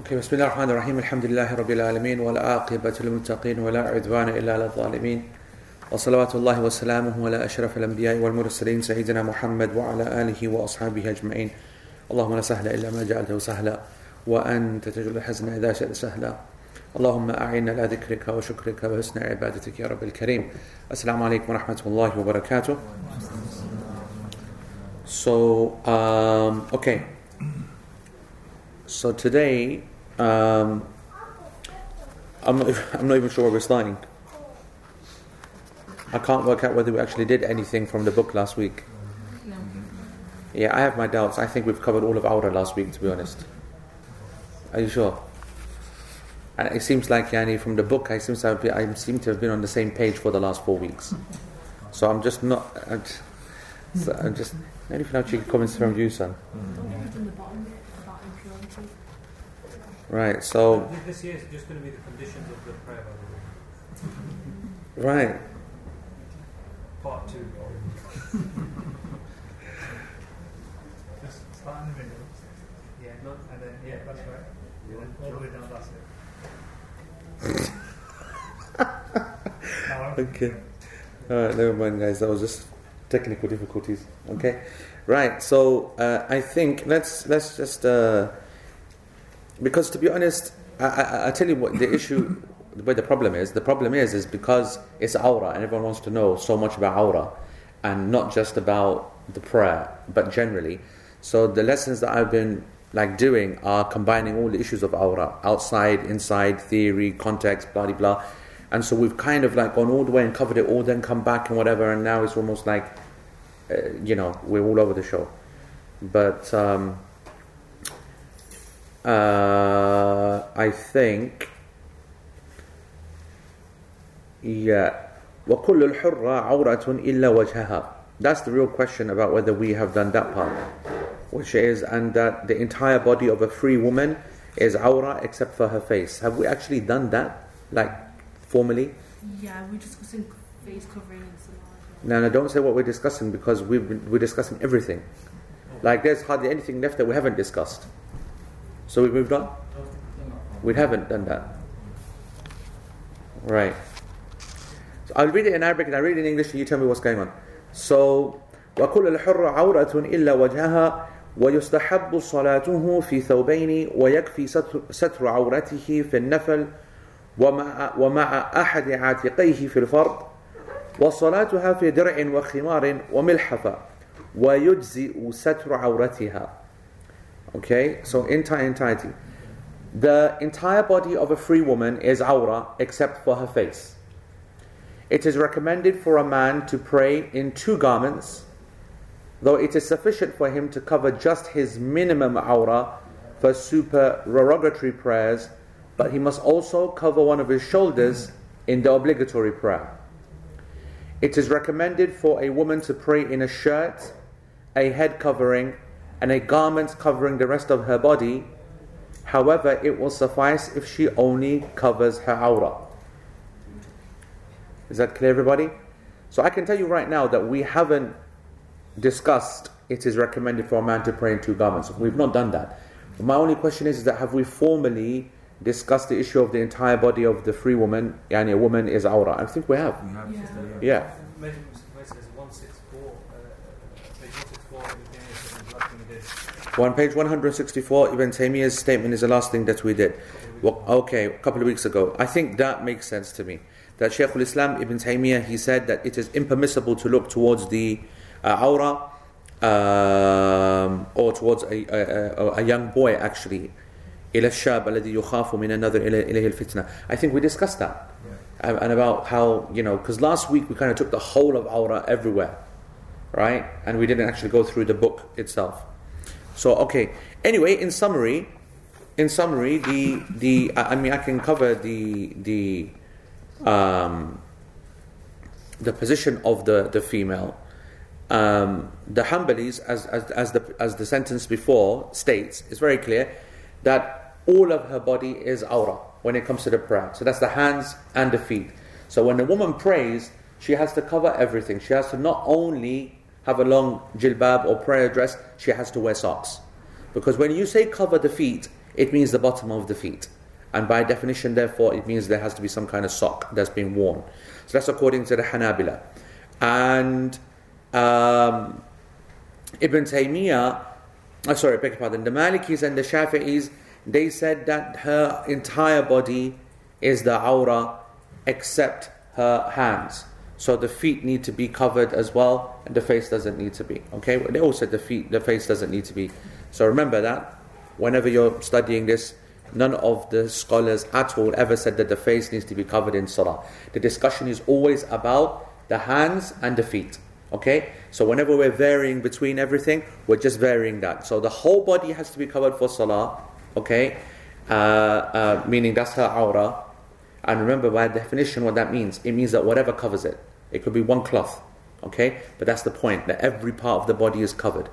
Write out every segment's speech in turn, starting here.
Okay, بسم الله الرحمن الرحيم الحمد لله رب العالمين والعاقبة للمتقين ولا عدوان إلا على الظالمين وصلوات الله وسلامه على أشرف الأنبياء والمرسلين سيدنا محمد وعلى آله وأصحابه أجمعين اللهم لا سهل إلا ما جعلته سهلا وأنت تجعل الحزن إذا شئت سهلا اللهم أعنا على ذكرك وشكرك وحسن عبادتك يا رب الكريم السلام عليكم ورحمة الله وبركاته So, um, okay. So today, um, I'm, not, I'm not even sure where we're starting. I can't work out whether we actually did anything from the book last week. No. Yeah, I have my doubts. I think we've covered all of Aura last week, to be honest. Are you sure? And it seems like, Yanni, from the book, I seem, to have been, I seem to have been on the same page for the last four weeks. So I'm just not. I'm just, so I'm just you can comments from you, son? From the bottom about impurity. Right. So This year is just going to be the conditions of the prayer, by the way. right. Part two. Just start in the middle. Yeah, not, And then, yeah, that's right. And then all the way down, that's it. Okay. All right, never mind, guys. That was just technical difficulties. Okay, right. So uh, I think let's let's just uh, because to be honest, I, I, I tell you what the issue, where the problem is. The problem is is because it's aura, and everyone wants to know so much about aura, and not just about the prayer, but generally. So the lessons that I've been like doing are combining all the issues of aura, outside, inside, theory, context, blah blah blah. And so we've kind of like gone all the way and covered it all, then come back and whatever, and now it's almost like, uh, you know, we're all over the show. But um, uh, I think, yeah, وَكُلُّ الْحُرَّ عَوْرَةٌ إِلَّا وَجْهَهَا That's the real question about whether we have done that part, which is, and that the entire body of a free woman is aura except for her face. Have we actually done that, like formally? Yeah, we're discussing face covering and so on. No, no, don't say what we're discussing because we've been, we're discussing everything. Like there's hardly anything left that we haven't discussed. So we moved on? We haven't done that. Right. So I'll read it in Arabic and I'll read it in English and you tell me what's going on. So وكل الحر عورة إلا وجهها ويستحب صلاته في ثوبين ويكفي ستر, عورته في النفل ومع أحد عاتقيه في الفرض وصلاتها في درع وخمار وملحفة ويجزئ ستر عورتها Okay, so entire entirety. The entire body of a free woman is aura except for her face. It is recommended for a man to pray in two garments, though it is sufficient for him to cover just his minimum aura for supererogatory prayers, but he must also cover one of his shoulders in the obligatory prayer. It is recommended for a woman to pray in a shirt, a head covering, and a garment covering the rest of her body. However, it will suffice if she only covers her aura. Is that clear, everybody? So I can tell you right now that we haven't discussed it is recommended for a man to pray in two garments. We've not done that. My only question is, is that have we formally discussed the issue of the entire body of the free woman, yani a woman is aura? I think we have. Yeah. Yeah. Maybe Mr. says 164, uh, page 164, everything is the last thing we did. On page 164, Ibn Taymiyyah's statement is the last thing that we did. Well, okay, a couple of weeks ago. I think that makes sense to me. That Shaykh al-Islam Ibn Taymiyyah, he said that it is impermissible to look towards the uh, aura um, or towards a, a, a, a young boy actually. إلى الشاب الذي يخاف من النظر إليه الفتنة. I think we discussed that. And and about how, you know, because last week we kind of took the whole of aura everywhere, right? And we didn't actually go through the book itself. So okay. Anyway, in summary, in summary, the the I mean I can cover the the um, the position of the the female. Um, the Hanbalis, as, as as the as the sentence before states, is very clear that all of her body is aura when it comes to the prayer. So that's the hands and the feet. So when a woman prays, she has to cover everything. She has to not only have a long jilbab or prayer dress, she has to wear socks. Because when you say cover the feet, it means the bottom of the feet. And by definition, therefore, it means there has to be some kind of sock that's been worn. So that's according to the Hanabila. And um, Ibn Taymiyyah, oh, sorry, beg your pardon, the Malikis and the Shafi'is, they said that her entire body is the aura except her hands. So the feet need to be covered as well, and the face doesn't need to be. Okay, they said the feet, the face doesn't need to be. So remember that whenever you're studying this, none of the scholars at all ever said that the face needs to be covered in salah. The discussion is always about the hands and the feet. Okay, so whenever we're varying between everything, we're just varying that. So the whole body has to be covered for salah. Okay, uh, uh, meaning that's her aura. And remember, by definition, what that means it means that whatever covers it, it could be one cloth. Okay, but that's the point that every part of the body is covered.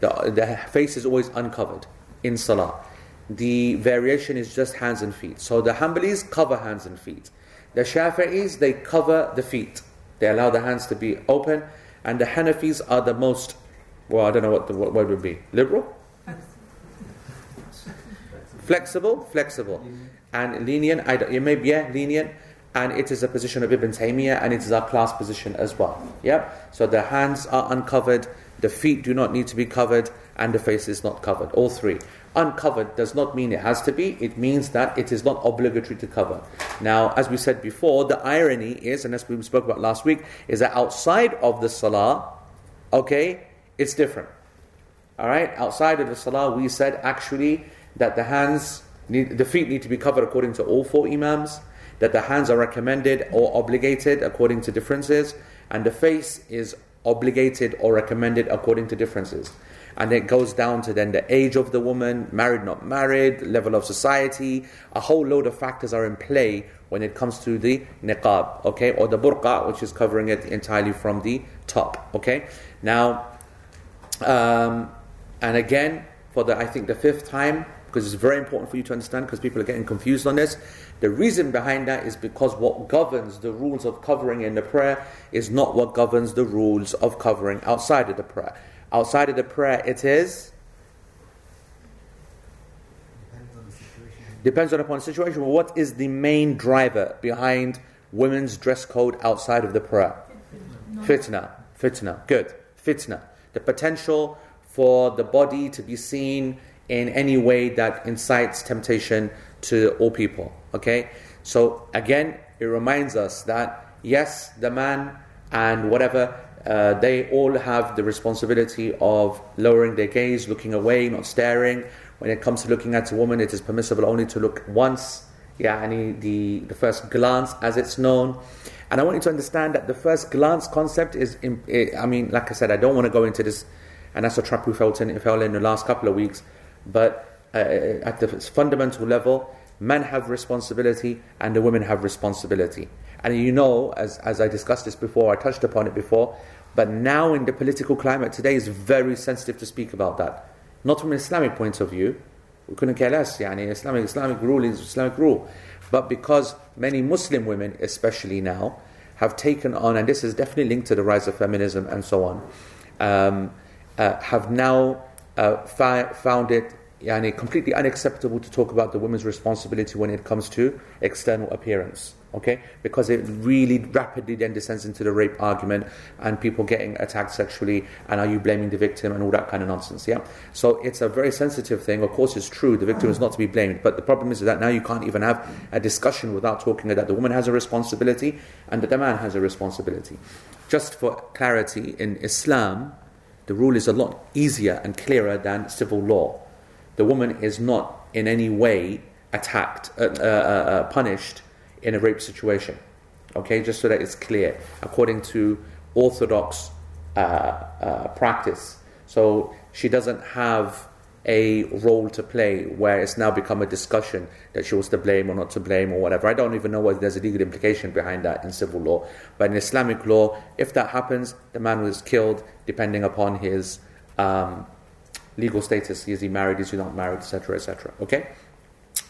The, the face is always uncovered in salah. The variation is just hands and feet. So the Hanbalis cover hands and feet. The Shafi'is, they cover the feet. They allow the hands to be open. And the Hanafis are the most, well, I don't know what the what word would be. Liberal? Flexible? Flexible. And lenient, I don't, it may be, yeah, lenient. And it is a position of Ibn Taymiyyah and it is our class position as well. Yep. So the hands are uncovered, the feet do not need to be covered, and the face is not covered. All three. Uncovered does not mean it has to be, it means that it is not obligatory to cover. Now, as we said before, the irony is, and as we spoke about last week, is that outside of the salah, okay, it's different. Alright, outside of the salah, we said actually that the hands, need, the feet need to be covered according to all four imams, that the hands are recommended or obligated according to differences, and the face is obligated or recommended according to differences and it goes down to then the age of the woman, married, not married, level of society. A whole load of factors are in play when it comes to the niqab, okay, or the burqa, which is covering it entirely from the top, okay. Now, um, and again, for the I think the fifth time, because it's very important for you to understand, because people are getting confused on this. The reason behind that is because what governs the rules of covering in the prayer is not what governs the rules of covering outside of the prayer. Outside of the prayer, it is. Depends on the situation. Depends upon the situation. But what is the main driver behind women's dress code outside of the prayer? Fitna. Fitna. Good. Fitna. The potential for the body to be seen in any way that incites temptation to all people. Okay? So again, it reminds us that yes, the man and whatever uh, they all have the responsibility of lowering their gaze, looking away, not staring. When it comes to looking at a woman, it is permissible only to look once, yeah, the, the first glance as it's known. And I want you to understand that the first glance concept is, I mean, like I said, I don't want to go into this, and that's a trap we felt in, fell in the last couple of weeks, but uh, at the fundamental level, men have responsibility and the women have responsibility. And you know, as, as I discussed this before, I touched upon it before, but now in the political climate today is very sensitive to speak about that. Not from an Islamic point of view. We couldn't care less. Yani Islamic, Islamic rule is Islamic rule. But because many Muslim women, especially now, have taken on, and this is definitely linked to the rise of feminism and so on, um, uh, have now uh, fi- found it yani, completely unacceptable to talk about the woman's responsibility when it comes to external appearance. Okay? Because it really rapidly then descends into the rape argument and people getting attacked sexually and are you blaming the victim and all that kind of nonsense. Yeah? So it's a very sensitive thing. Of course, it's true, the victim is not to be blamed. But the problem is that now you can't even have a discussion without talking that the woman has a responsibility and that the man has a responsibility. Just for clarity, in Islam, the rule is a lot easier and clearer than civil law. The woman is not in any way attacked, uh, uh, uh, punished in a rape situation. Okay, just so that it's clear, according to Orthodox uh, uh, practice. So she doesn't have a role to play where it's now become a discussion that she was to blame or not to blame or whatever. I don't even know whether there's a legal implication behind that in civil law. But in Islamic law, if that happens, the man was killed depending upon his um, legal status. Is he married? Is he not married? Etc. Etc. Okay.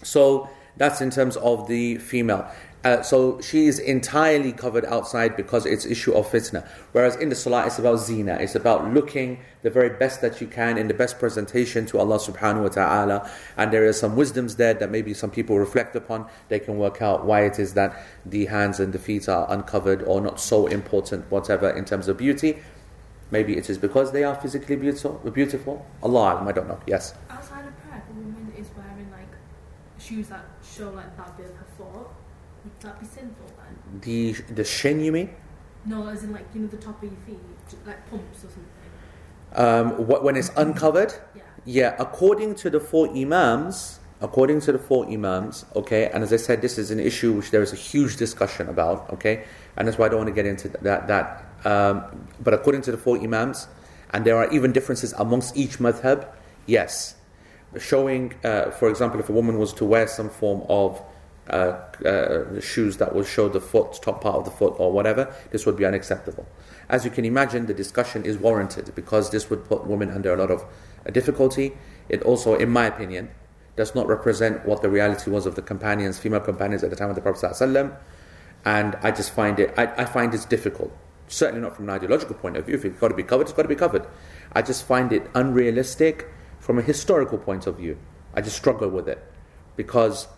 So That's in terms of the female. Uh, so she is entirely covered outside because it's issue of fitna. Whereas in the salah, it's about zina. It's about looking the very best that you can in the best presentation to Allah subhanahu wa ta'ala. And there is some wisdoms there that maybe some people reflect upon. They can work out why it is that the hands and the feet are uncovered or not so important, whatever, in terms of beauty. Maybe it is because they are physically beautiful. beautiful. Allah, I don't know. Yes. Outside of prayer, if a woman is wearing like shoes that show like that bit of her foot, would that be sinful then? The, the shin, you mean? No, as in like you know the top of your feet, like pumps or something. Um, wh- when it's uncovered? Yeah. Yeah, according to the four imams, according to the four imams, okay, and as I said, this is an issue which there is a huge discussion about, okay, and that's why I don't want to get into that. That, um, but according to the four imams, and there are even differences amongst each madhab. Yes, showing, uh, for example, if a woman was to wear some form of uh, uh, shoes that will show the foot, top part of the foot, or whatever, this would be unacceptable. As you can imagine, the discussion is warranted because this would put women under a lot of uh, difficulty. It also, in my opinion, does not represent what the reality was of the companions, female companions at the time of the Prophet ﷺ. and I just find it, I, I find it's difficult. Certainly not from an ideological point of view. If it's got to be covered, it's got to be covered. I just find it unrealistic from a historical point of view. I just struggle with it because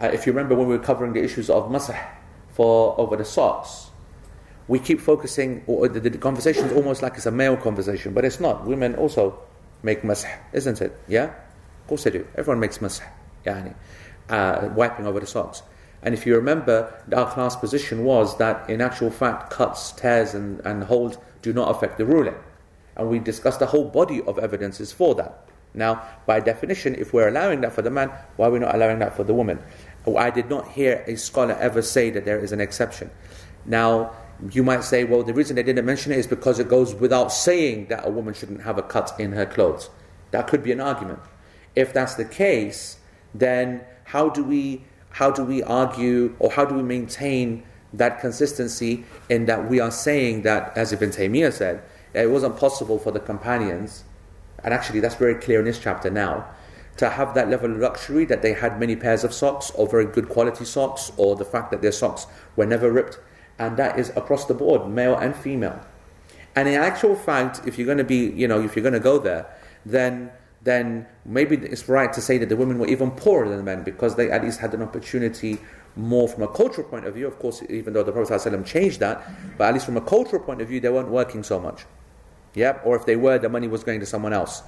uh, if you remember when we were covering the issues of masah for over the socks, we keep focusing, or the, the conversation is almost like it's a male conversation, but it's not. Women also make masah, isn't it? Yeah? Of course they do. Everyone makes masah, yani, uh, wiping over the socks. And if you remember, our class position was that in actual fact, cuts, tears, and, and holes do not affect the ruling. And we discussed the whole body of evidences for that. Now, by definition, if we're allowing that for the man, why are we not allowing that for the woman? I did not hear a scholar ever say that there is an exception. Now, you might say, well, the reason they didn't mention it is because it goes without saying that a woman shouldn't have a cut in her clothes. That could be an argument. If that's the case, then how do we how do we argue or how do we maintain that consistency in that we are saying that, as Ibn Taymiyyah said, it wasn't possible for the companions, and actually that's very clear in this chapter now, to have that level of luxury that they had many pairs of socks or very good quality socks or the fact that their socks were never ripped. And that is across the board male and female. And in actual fact if you're going to be you know if you're going to go there then then maybe it's right to say that the women were even poorer than the men because they at least had an opportunity more from a cultural point of view. Of course even though the prophet ﷺ changed that but at least from a cultural point of view they weren't working so much. Yeah? Or if they were the money was going to someone else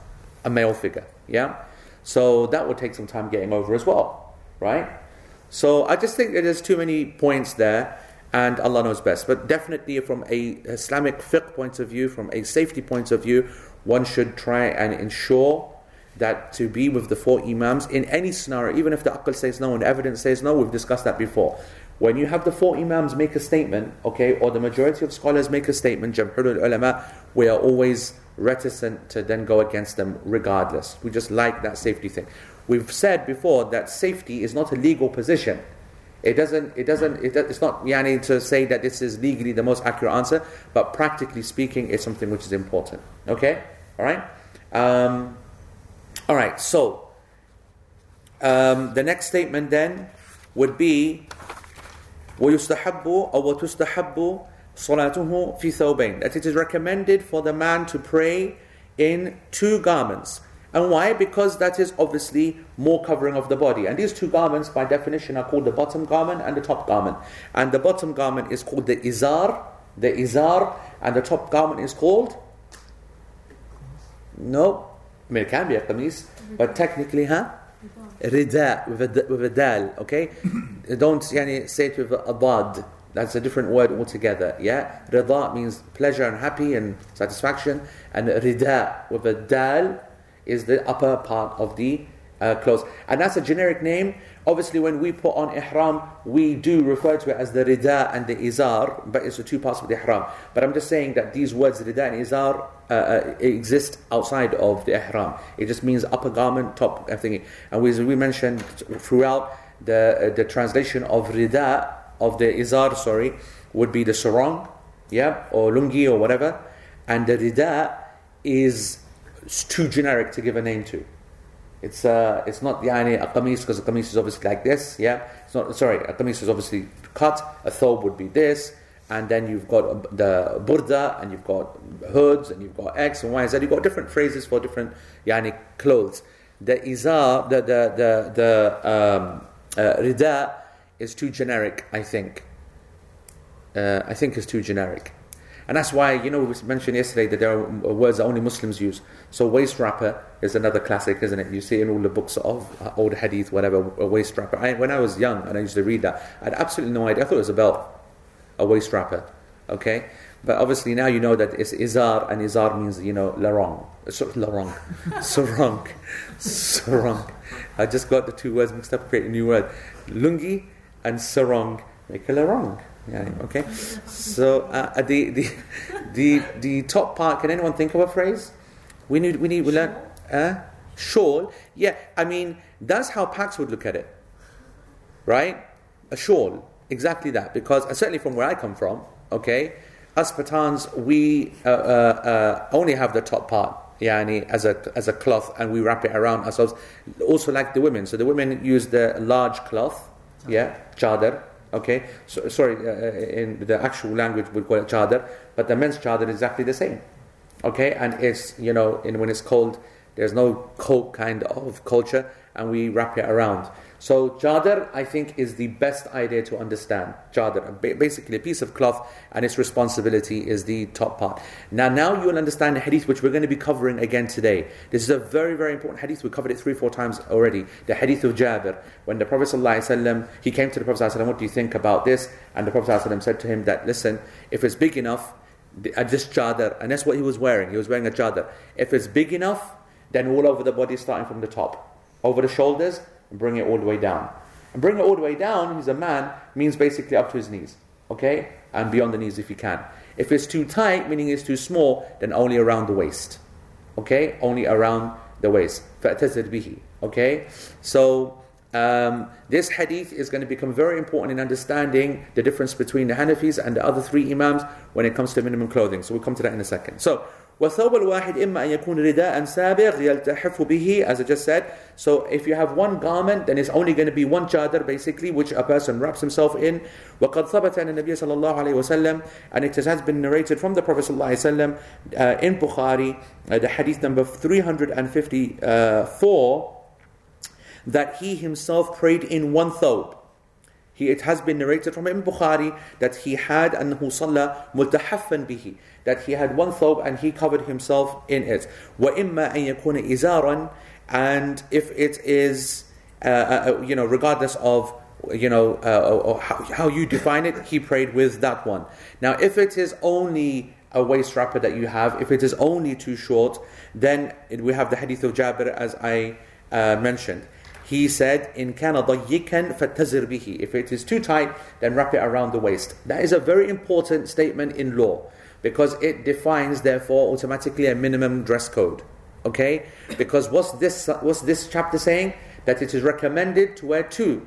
a male figure. Yeah? So that would take some time getting over as well, right? So I just think that there's too many points there, and Allah knows best. But definitely, from a Islamic fiqh point of view, from a safety point of view, one should try and ensure that to be with the four imams in any scenario, even if the aql says no and the evidence says no, we've discussed that before. When you have the four imams make a statement, okay, or the majority of scholars make a statement, jamhur ulama, we are always reticent to then go against them regardless. We just like that safety thing. We've said before that safety is not a legal position. It doesn't, it doesn't, it, it's not yani to say that this is legally the most accurate answer, but practically speaking, it's something which is important. Okay? Alright? Um, Alright, so um, the next statement then would be ويستحب أو وتستحب صلاته في ثوبين that it is recommended for the man to pray in two garments and why because that is obviously more covering of the body and these two garments by definition are called the bottom garment and the top garment and the bottom garment is called the izar the izar and the top garment is called no I mean, it can be a qamis but technically huh? rida with a, with a dal okay? Don't yani, say it with a dad that's a different word altogether. Yeah, rida means pleasure and happy and satisfaction, and rida with a dal is the upper part of the uh, clothes, and that's a generic name. Obviously, when we put on ihram, we do refer to it as the rida and the izar, but it's the two parts of the ihram. But I'm just saying that these words rida and izar uh, uh, exist outside of the ihram. It just means upper garment, top everything. And we, we mentioned throughout the uh, the translation of rida of the izar, sorry, would be the sarong, yeah, or lungi or whatever, and the rida is too generic to give a name to. It's uh, it's not yani a qamis because a qamis is obviously like this. Yeah, it's not. Sorry, a qamis is obviously cut. A thobe would be this, and then you've got the burda, and you've got hoods, and you've got X and Y and Z. You've got different phrases for different yani clothes. The izar, the the the the um, uh, rida is too generic. I think. Uh, I think is too generic. And that's why, you know, we mentioned yesterday that there are words that only Muslims use. So waist wrapper is another classic, isn't it? You see in all the books of uh, old hadith, whatever, a waist wrapper. I, when I was young and I used to read that, I had absolutely no idea. I thought it was a belt, a waist wrapper. Okay? But obviously now you know that it's izar, and izar means, you know, larong. So, larong. sarong. sarong. I just got the two words mixed up, create a new word. Lungi and sarong make a larong. Yeah, okay. So uh, the, the the the top part. Can anyone think of a phrase? We need we need we learn. Uh, shawl. Yeah, I mean that's how Pax would look at it, right? A shawl, exactly that. Because uh, certainly from where I come from, okay, us Pathans we uh, uh, uh, only have the top part. Yani as a as a cloth, and we wrap it around ourselves. Also, like the women. So the women use the large cloth, yeah, chadar, Okay, so, sorry, uh, uh, in the actual language we call it chadar, but the men's chadar is exactly the same. Okay, and it's, you know, in, when it's cold, there's no coat kind of culture, and we wrap it around. So chadar, I think, is the best idea to understand. Chadar, basically a piece of cloth, and its responsibility is the top part. Now, now you'll understand the hadith which we're going to be covering again today. This is a very, very important hadith. We covered it three, four times already. The hadith of Jabir, when the Prophet ﷺ, he came to the Prophet ﷺ, what do you think about this? And the Prophet ﷺ said to him that, listen, if it's big enough, uh, this chadar, and that's what he was wearing. He was wearing a chadar. If it's big enough, then all over the body, starting from the top, over the shoulders, and bring it all the way down. And bring it all the way down, he's a man, means basically up to his knees. Okay? And beyond the knees if you can. If it's too tight, meaning it's too small, then only around the waist. Okay? Only around the waist. فَأْتَزِرْ bihi. Okay? So, um, this hadith is going to become very important in understanding the difference between the Hanafis and the other three Imams when it comes to minimum clothing. So we'll come to that in a second. So, وثوب الواحد إما أن يكون رداء سابغ يلتحف به as I just said so if you have one garment then it's only going to be one chadar basically which a person wraps himself in وقد ثبت أن النبي صلى الله عليه وسلم and it has been narrated from the Prophet صلى الله عليه وسلم uh, in Bukhari uh, the hadith number 354 that he himself prayed in one thobe he, it has been narrated from Ibn Bukhari that he had أنه صلى ملتحفا به that he had one thobe and he covered himself in it. وَإِمَّا أَن يَكُونَ إِزَارًا And if it is, uh, uh, you know, regardless of, you know, uh, how, how you define it, he prayed with that one. Now, if it is only a waist wrapper that you have, if it is only too short, then we have the hadith of Jabir as I uh, mentioned. He said, "In kana ضيقا فاتزر به." If it is too tight, then wrap it around the waist. That is a very important statement in law because it defines therefore automatically a minimum dress code okay because what's this what's this chapter saying that it is recommended to wear two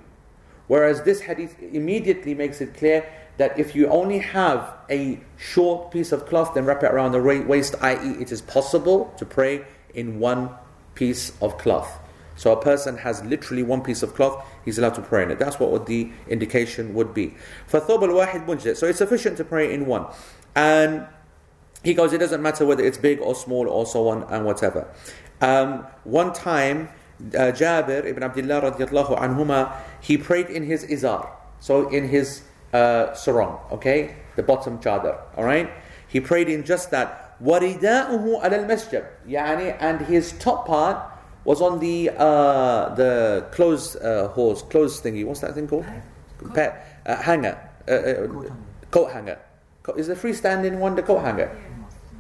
whereas this hadith immediately makes it clear that if you only have a short piece of cloth then wrap it around the waist i.e. it is possible to pray in one piece of cloth So a person has literally one piece of cloth, he's allowed to pray in it. That's what the indication would be. So it's sufficient to pray in one. And he goes, it doesn't matter whether it's big or small or so on and whatever. Um, one time, uh, Jabir ibn Abdullah radiallahu anhuma, he prayed in his izar. So in his uh, sarong, okay? The bottom chadar, alright? He prayed in just that. وَرِدَاؤُهُ عَلَى الْمِشْجَبِ يعني, and his top part was on the uh, the clothes uh, horse, clothes thingy. What's that thing called? Pet, uh, hanger, uh, uh, coat hanger. Is the freestanding one the coat hanger?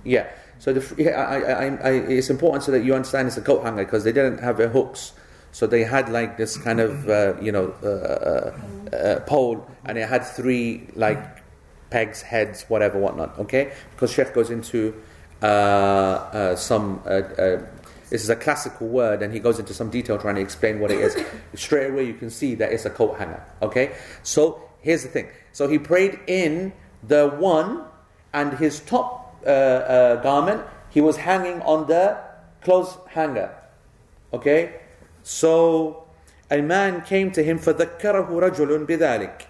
Yeah. So the, yeah, I, I, I, it's important so that you understand it's a coat hanger because they didn't have their hooks. So they had like this kind of uh, you know uh, uh, uh pole, and it had three like pegs, heads, whatever, whatnot. Okay, because Sheikh goes into uh, uh, some. this is a classical word, and he goes into some detail trying to explain what it is. Straight away, you can see that it's a coat hanger. Okay, so here's the thing. So he prayed in the one, and his top uh, uh, garment, he was hanging on the clothes hanger. Okay? So a man came to him فذكره رجل بذلك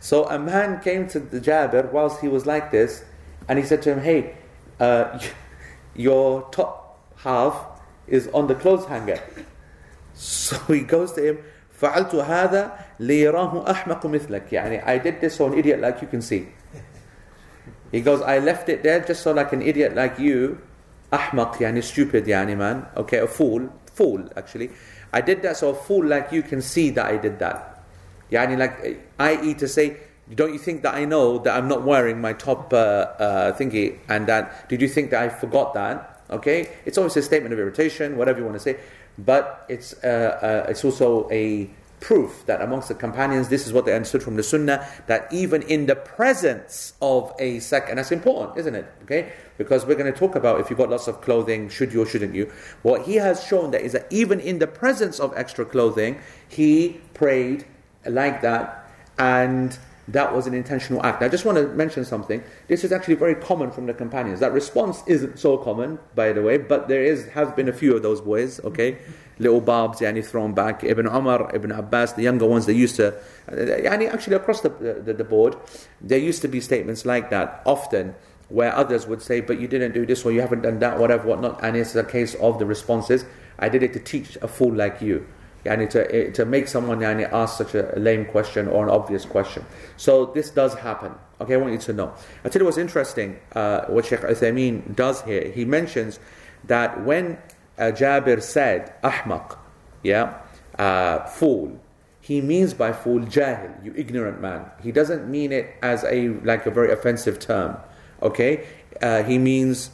So a man came to the Jabir whilst he was like this and he said to him, Hey, uh, your top half is on the clothes hanger. So he goes to him, فعلت هذا ليراه أحمق مثلك يعني I did this so an idiot like you can see. He goes, I left it there just so like an idiot like you, أحمق يعني stupid يعني man, okay, a fool, fool actually. I did that so a fool like you can see that I did that. Yani like, i.e. to say, don't you think that I know that I'm not wearing my top uh, uh, thingy and that, did you think that I forgot that? Okay? It's always a statement of irritation, whatever you want to say. But it's, uh, uh, it's also a proof that amongst the companions, this is what they understood from the Sunnah, that even in the presence of a sect, and that's important, isn't it? Okay? Because we're going to talk about if you've got lots of clothing, should you or shouldn't you? What he has shown that is that even in the presence of extra clothing, he prayed like that, and that was an intentional act. I just want to mention something. This is actually very common from the companions. That response isn't so common, by the way, but there is have been a few of those boys, okay? Little barbs, yani thrown back. Ibn Umar, Ibn Abbas, the younger ones, they used to, yani actually across the, the, the board, there used to be statements like that often where others would say, but you didn't do this or you haven't done that, whatever, whatnot. And it's a case of the responses. I did it to teach a fool like you. Yani to, to make someone yani, ask such a lame question or an obvious question. So this does happen. Okay, I want you to know. I tell you what's interesting, uh, what Sheikh Uthaymeen does here. He mentions that when uh, Jabir said, Ahmaq, yeah, uh, fool, he means by fool jahil, you ignorant man. He doesn't mean it as a like a very offensive term. Okay, uh, he means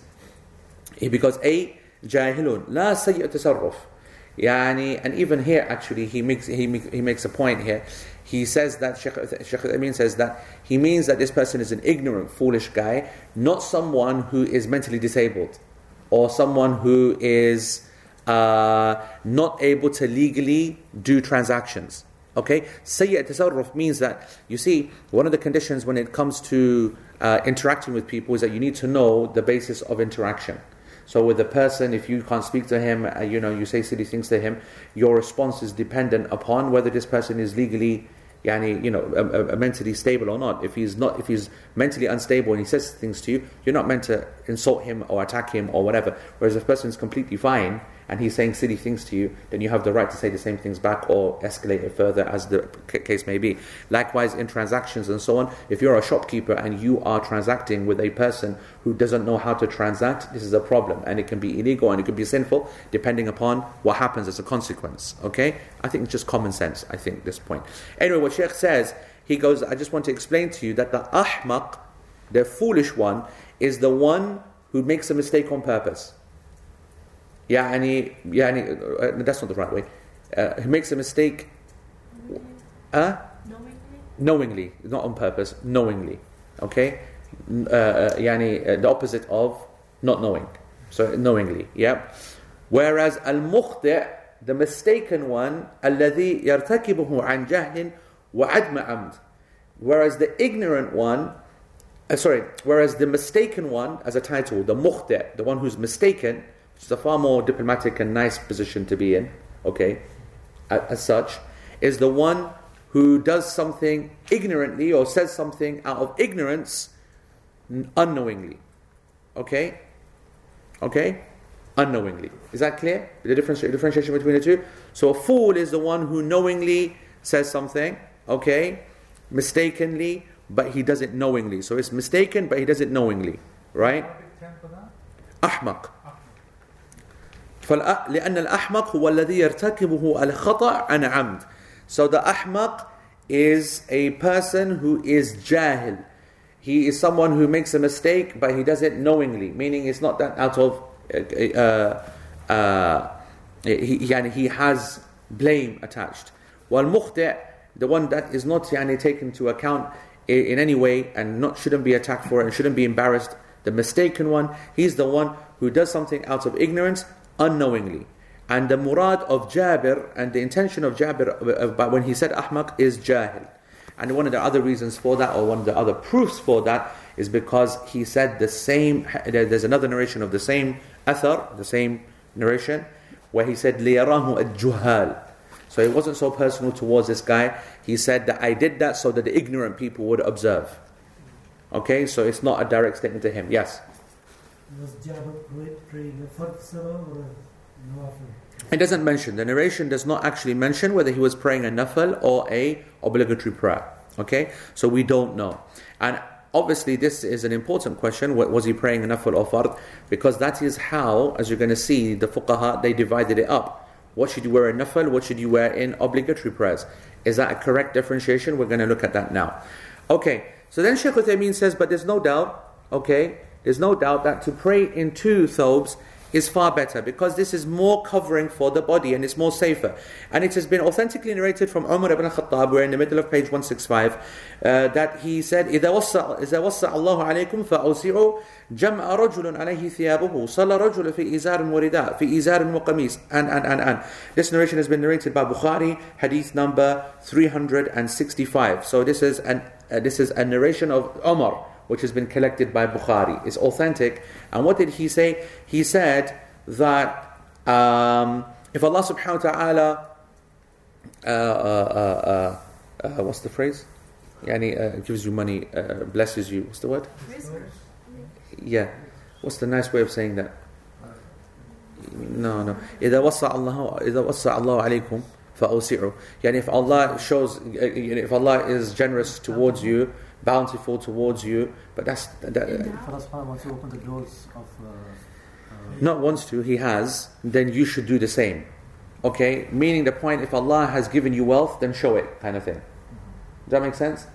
because a jahilun la sayyi tasarruf Yani, and even here, actually, he makes he, he makes a point here. He says that Sheikh, Amin says that he means that this person is an ignorant, foolish guy, not someone who is mentally disabled, or someone who is uh, not able to legally do transactions. Okay, Sayyi tasarruf means that you see one of the conditions when it comes to uh, interacting with people is that you need to know the basis of interaction. So with the person, if you can't speak to him, uh, you know, you say silly things to him, your response is dependent upon whether this person is legally, yani, you know, uh, uh, mentally stable or not. If he's not, if he's mentally unstable and he says things to you, you're not meant to insult him or attack him or whatever. Whereas if a person is completely fine and he's saying silly things to you, then you have the right to say the same things back or escalate it further as the case may be. Likewise, in transactions and so on, if you're a shopkeeper and you are transacting with a person who doesn't know how to transact, this is a problem and it can be illegal and it can be sinful depending upon what happens as a consequence. Okay? I think it's just common sense, I think, this point. Anyway, what Sheikh says, he goes, I just want to explain to you that the ahmaq, the foolish one, is the one who makes a mistake on purpose. يعني يعني uh, that's not the right way. Uh, he makes a mistake. Uh, Knowingly? knowingly, not on purpose, knowingly. Okay? Uh, uh, يعني, uh, the opposite of not knowing. So knowingly, yeah. Whereas al-mukhti' the mistaken one الذي يرتكبه عن جهل وعدم عمد. Whereas the ignorant one, uh, sorry, whereas the mistaken one, as a title, the mukhti', the one who's mistaken, is a far more diplomatic and nice position to be in, okay, as such, is the one who does something ignorantly or says something out of ignorance unknowingly. Okay? Okay? Unknowingly. Is that clear? The difference, differentiation between the two? So a fool is the one who knowingly says something, okay, mistakenly, but he does it knowingly. So it's mistaken, but he does it knowingly. Right? Arabic لأن الأحمق هو الذي يرتكبه الخطأ عن عمد So the أحمق is a person who is jahil. He is someone who makes a mistake but he does it knowingly, meaning it's not that out of uh, uh, uh, he, يعني he has blame attached. والمخطئ the one that is not يعني, taken into account i- in any way and not shouldn't be attacked for it and shouldn't be embarrassed. The mistaken one, he's the one who does something out of ignorance unknowingly. And the murad of Jabir and the intention of Jabir uh, when he said ahmaq is jahil. And one of the other reasons for that, or one of the other proofs for that, is because he said the same. There's another narration of the same athar, the same narration, where he said liyarahu al-juhal. So he wasn't so personal towards this guy. He said that I did that so that the ignorant people would observe. Okay, so it's not a direct statement to him. Yes. It doesn't mention. The narration does not actually mention whether he was praying a nafil or a obligatory prayer. Okay, so we don't know. And obviously, this is an important question. wa- Was he praying a nafil or fard? Because that is how, as you're going to see, the fuqaha they divided it up. What should you wear in nafil? What should you wear in obligatory prayers? Is that a correct differentiation? We're going to look at that now. Okay, so then Shaykh Uthaymeen says, but there's no doubt. Okay, there's no doubt that to pray in two thobes is far better because this is more covering for the body and it's more safer. And it has been authentically narrated from Umar ibn Khattab, we're in the middle of page 165, uh, that he said, إذا وسع, إذا وسع الله عليكم فأوسعوا جمع رجل عليه ثيابه صلى رجل في إزار ورداء في إزار وقميص and, and, and, and. This narration has been narrated by Bukhari, hadith number 365. So this is, an, uh, this is a narration of Umar which has been collected by Bukhari. It's authentic. And what did he say? He said that um, if Allah subhanahu wa ta'ala, uh, uh, uh, uh, uh, what's the phrase? Yani, uh, gives you money, uh, blesses you. What's the word? Yeah. What's the nice way of saying that? No, no. إذا وسع الله إذا وسع الله عليكم فأوسعوا. Yani if Allah shows, uh, if Allah is generous towards you, bountiful towards you, but that's that, In If Allah subhanahu wants to open the doors of. Uh, uh, not wants to, He has, then you should do the same. Okay? Meaning the point, if Allah has given you wealth, then show it, kind of thing. Does that make sense?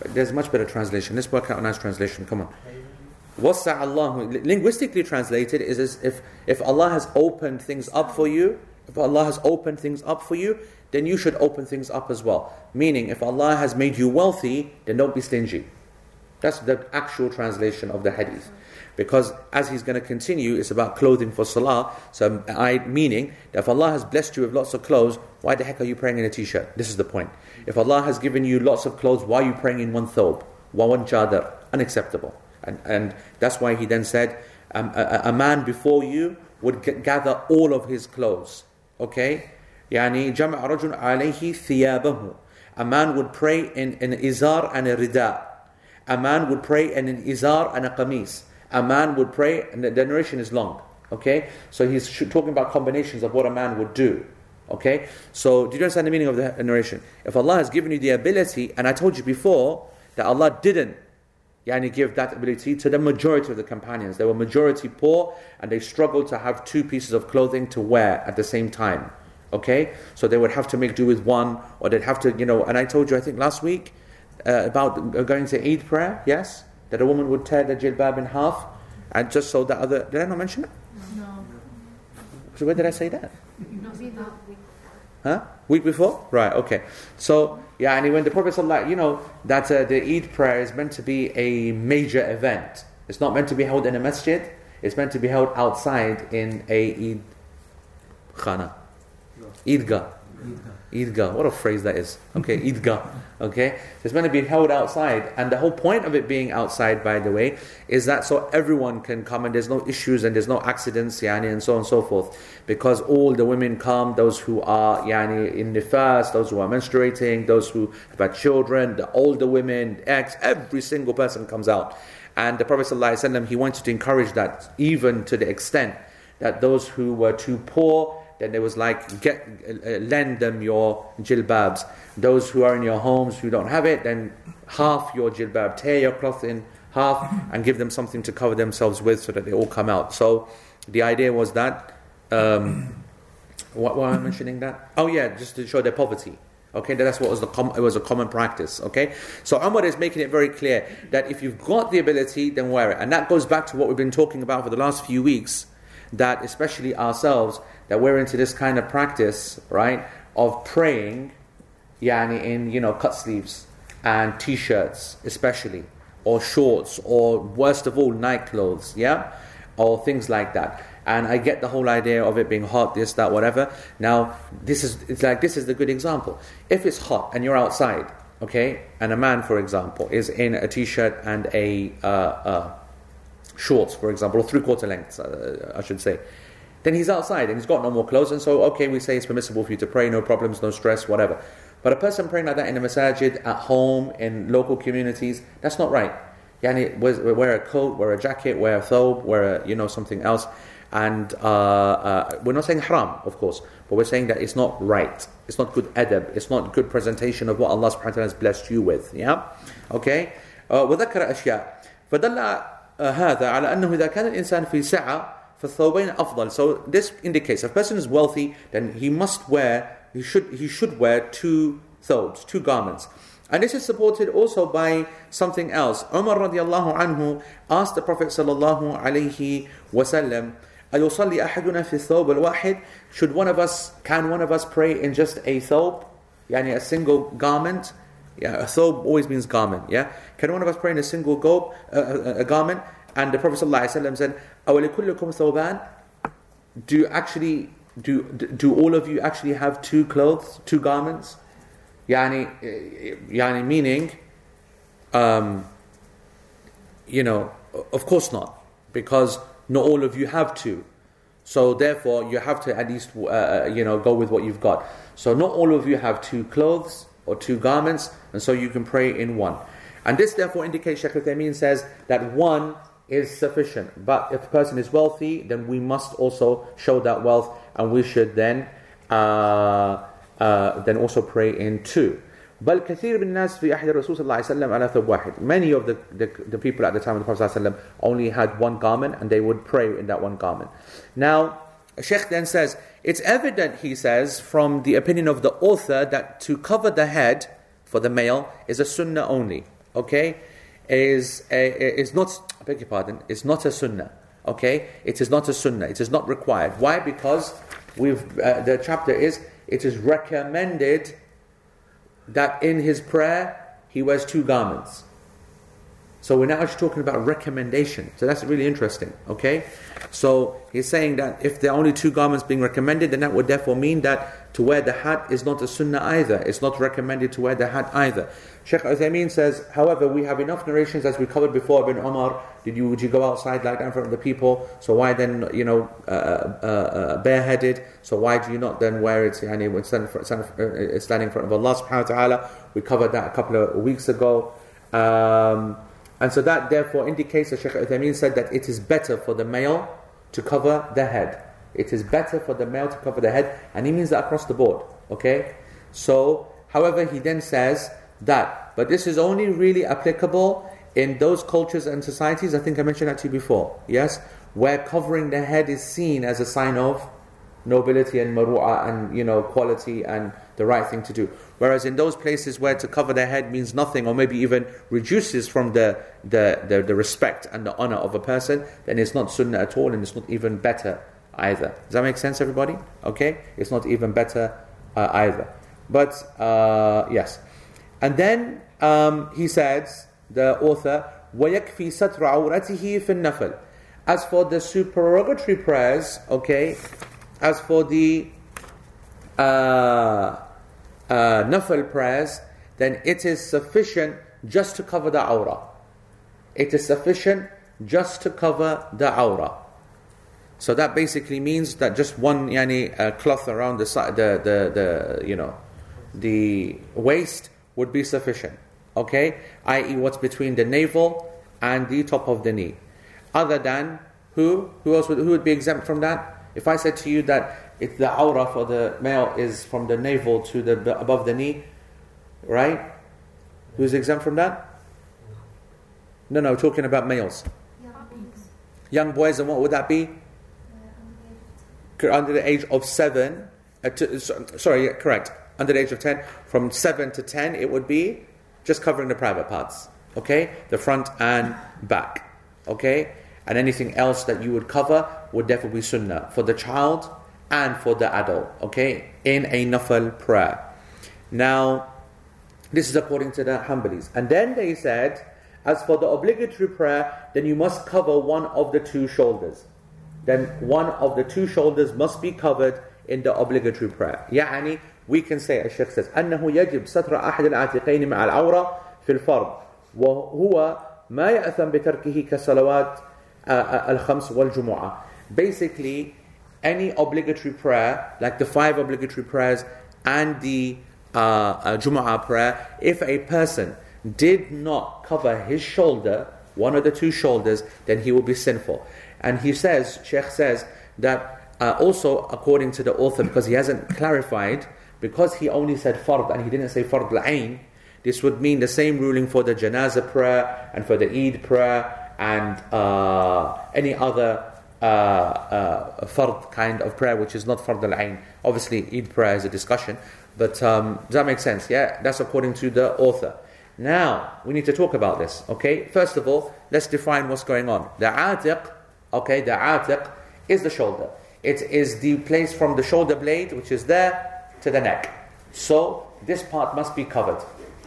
But There's much better translation. Let's work out a nice translation. Come on. Wasa Allah, linguistically translated, is as if, if Allah has opened things up for you, if Allah has opened things up for you, then you should open things up as well. Meaning, if Allah has made you wealthy, then don't be stingy. That's the actual translation of the hadith. Because as he's going to continue, it's about clothing for salah. So, I meaning that if Allah has blessed you with lots of clothes, why the heck are you praying in a t-shirt? This is the point. If Allah has given you lots of clothes, why are you praying in one thobe, one chadar? Unacceptable. And, and that's why he then said, um, a, a- a man before you would g- gather all of his clothes. Okay? يعني جمع رجل عليه ثيابه. A man would pray in an izar and a rida. A man would pray in an izar and a qamis. A man would pray, and the the narration is long. Okay? So he's sh- talking about combinations of what a man would do. Okay? So do you understand the meaning of the narration? If Allah has given you the ability, and I told you before that Allah didn't Yani give that ability to the majority of the companions. They were majority poor and they struggled to have two pieces of clothing to wear at the same time. Okay? So they would have to make do with one or they'd have to, you know, and I told you, I think last week, uh, about going to Eid prayer, yes? That a woman would tear the jilbab in half and just so the other. Did I not mention it? No, So where did I say that? you've not seen that. Huh? Week before? Right, okay. So, yeah, and when the Prophet, ﷺ, you know, that uh, the Eid prayer is meant to be a major event. It's not meant to be held in a masjid, it's meant to be held outside in a Eid khana. Eidgah. Eidgah. What a phrase that is. Okay, Eidgah. Okay? It's meant to be held outside. And the whole point of it being outside, by the way, is that so everyone can come and there's no issues and there's no accidents, yani, and so on and so forth. Because all the women come, those who are yani, in the nifas, those who are menstruating, those who have had children, the older women, ex, every single person comes out. And the Prophet ﷺ, he wanted to encourage that even to the extent that those who were too poor, then there was like, get, uh, uh, lend them your jilbabs. Those who are in your homes who don't have it, then half your jilbab, tear your cloth in half and give them something to cover themselves with so that they all come out. So the idea was that, um, what, I mentioning that? Oh yeah, just to show their poverty. Okay, that's what was the com- it was a common practice. Okay, so Umar is making it very clear that if you've got the ability, then wear it, and that goes back to what we've been talking about for the last few weeks. That especially ourselves, that we're into this kind of practice, right, of praying, yani in you know cut sleeves and t-shirts, especially, or shorts, or worst of all, night clothes, yeah, or things like that. And I get the whole idea of it being hot, this, that, whatever. Now, this is it's like this is the good example. If it's hot and you're outside, okay, and a man, for example, is in a t-shirt and a uh, uh, shorts, for example, or three-quarter lengths, uh, I should say. then he's outside and he's got no more clothes, and so okay, we say it's permissible for you to pray, no problems, no stress, whatever. But a person praying like that in a masajid, at home, in local communities, that's not right. Yani, wear, wear a coat, wear a jacket, wear a thobe, wear a, you know something else, and uh, uh, we're not saying haram, of course, but we're saying that it's not right. It's not good adab. It's not good presentation of what Allah subhanahu wa ta'ala has blessed you with. Yeah, okay. Uh, وذكر أشياء فدل uh, هذا على أنه إذا كان الإنسان في سعة فالثوبين أفضل. So this indicates if a person is wealthy, then he must wear, he should, he should wear two thobes, two garments. And this is supported also by something else. Umar radiallahu anhu asked the Prophet sallallahu alayhi wasallam, أيصلي أحدنا في الثوب الواحد? Should one of us, can one of us pray in just a thobe? Yani a single garment? Yeah, a always means garment. Yeah, can one of us pray in a single go, uh, uh, uh a, garment? And the Prophet ﷺ said, "Awalikullukum thoban." Do actually do do all of you actually have two clothes, two garments? Yani, eh, yani meaning, um, you know, of course not, because not all of you have two. So therefore, you have to at least uh, uh you know go with what you've got. So not all of you have two clothes or two garments and so you can pray in one. And this therefore indicates, Shaykh al says that one is sufficient. But if a person is wealthy, then we must also show that wealth, and we should then uh, uh, then also pray in two. بل كثير من الناس في عهد الرسول صلى الله عليه وسلم على ثوب واحد. Many of the, the, the people at the time of the Prophet صلى الله عليه وسلم only had one garment and they would pray in that one garment. Now, Sheikh then says, it's evident, he says, from the opinion of the author that to cover the head for the male is a sunnah only. Okay? Is, a, is not, I beg your pardon, It's not a sunnah. Okay? It is not a sunnah. It is not required. Why? Because we've, uh, the chapter is, it is recommended that in his prayer he wears two garments. So we're now actually talking about recommendation. So that's really interesting. Okay? So he's saying that if there are only two garments being recommended, then that would therefore mean that to wear the hat is not a sunnah either. It's not recommended to wear the hat either. Sheikh Uthaymeen says, however, we have enough narrations as we covered before. Ibn Omar, did you would you go outside like that in front of the people? So why then you know uh, uh, uh, bareheaded? So why do you not then wear it? Yani when standing, for, standing, in front of Allah Subhanahu wa Taala. We covered that a couple of weeks ago. Um, and so that therefore indicates that Shaykh Uthaymeen said that it is better for the male to cover the head. It is better for the male to cover the head, and he means that across the board. Okay? So, however, he then says that, but this is only really applicable in those cultures and societies, I think I mentioned that to you before, yes, where covering the head is seen as a sign of nobility and maru'a and you know quality and the right thing to do. Whereas in those places where to cover their head means nothing or maybe even reduces from the, the, the, the respect and the honor of a person, then it's not sunnah at all and it's not even better either. Does that make sense, everybody? Okay? It's not even better uh, either. But uh, yes. And then um, he says, the author, وَيَكْفِي سَتْرَ عَوْرَتِهِ فِي النَّفْلِ As for the supererogatory prayers, okay, as for the uh, uh, nafal prayers, then it is sufficient just to cover the aura. It is sufficient just to cover the aura. So that basically means that just one yani, uh, cloth around the, side, the, the, the, you know, the waist would be sufficient. Okay? I.e., what's between the navel and the top of the knee. Other than who? Who else would, who would be exempt from that? If I said to you that if the aura for the male is from the navel to the above the knee, right? Who's exempt from that? No, no, talking about males. Young boys, and what would that be? Under the age of seven. Uh, to, sorry, yeah, correct. Under the age of ten, from seven to ten, it would be just covering the private parts. Okay, the front and back. Okay, and anything else that you would cover would definitely be sunnah for the child and for the adult, okay, in a nafal prayer. Now, this is according to the Hanbalis. And then they said, as for the obligatory prayer, then you must cover one of the two shoulders Then one of the two shoulders must be covered in the obligatory prayer. يعني we can say, as Sheikh says, أنه يجب ستر أحد العاتقين مع العورة في الفرض وهو ما يأثم بتركه كصلوات الخمس والجمعة. Basically, any obligatory prayer, like the five obligatory prayers and the uh, uh, Jumu'ah prayer, if a person did not cover his shoulder, one of the two shoulders, then he will be sinful. and he says, Sheikh says, that uh, also according to the author, because he hasn't clarified, because he only said fard and he didn't say fard al-ain, this would mean the same ruling for the janazah prayer and for the Eid prayer and uh, any other uh, uh, fard kind of prayer which is not fard al-ain. Obviously, Eid prayer is a discussion, but um, does that make sense? Yeah, that's according to the author. Now, we need to talk about this, okay? First of all, let's define what's going on. The atiq, okay, the atiq is the shoulder. It is the place from the shoulder blade, which is there, to the neck. So, this part must be covered,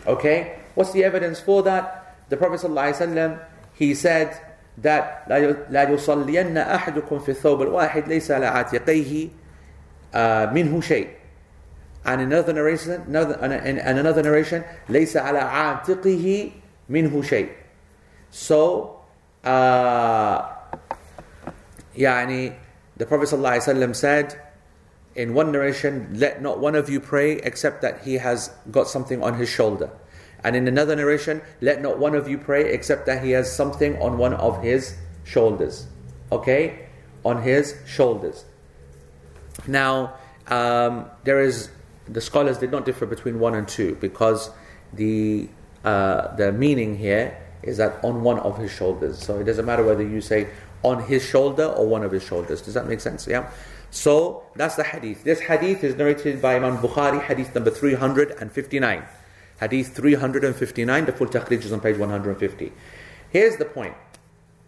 okay? What's the evidence for that? The Prophet ﷺ, he said that لا يصلين أحدكم في الثوب الواحد ليس على عاتقيه منه شيء and another narration, another, and, and another narration, ليس على عاتقه منه شيء. So, uh, Yani, the Prophet ﷺ said in one narration, let not one of you pray except that he has got something on his shoulder. And in another narration, let not one of you pray except that he has something on one of his shoulders. Okay? On his shoulders. Now, um, there is, the scholars did not differ between one and two because the, uh, the meaning here is that on one of his shoulders. So it doesn't matter whether you say on his shoulder or one of his shoulders. Does that make sense? Yeah. So that's the hadith. This hadith is narrated by Imam Bukhari, hadith number 359. Hadith 359, the full takhrij is on page 150. Here's the point.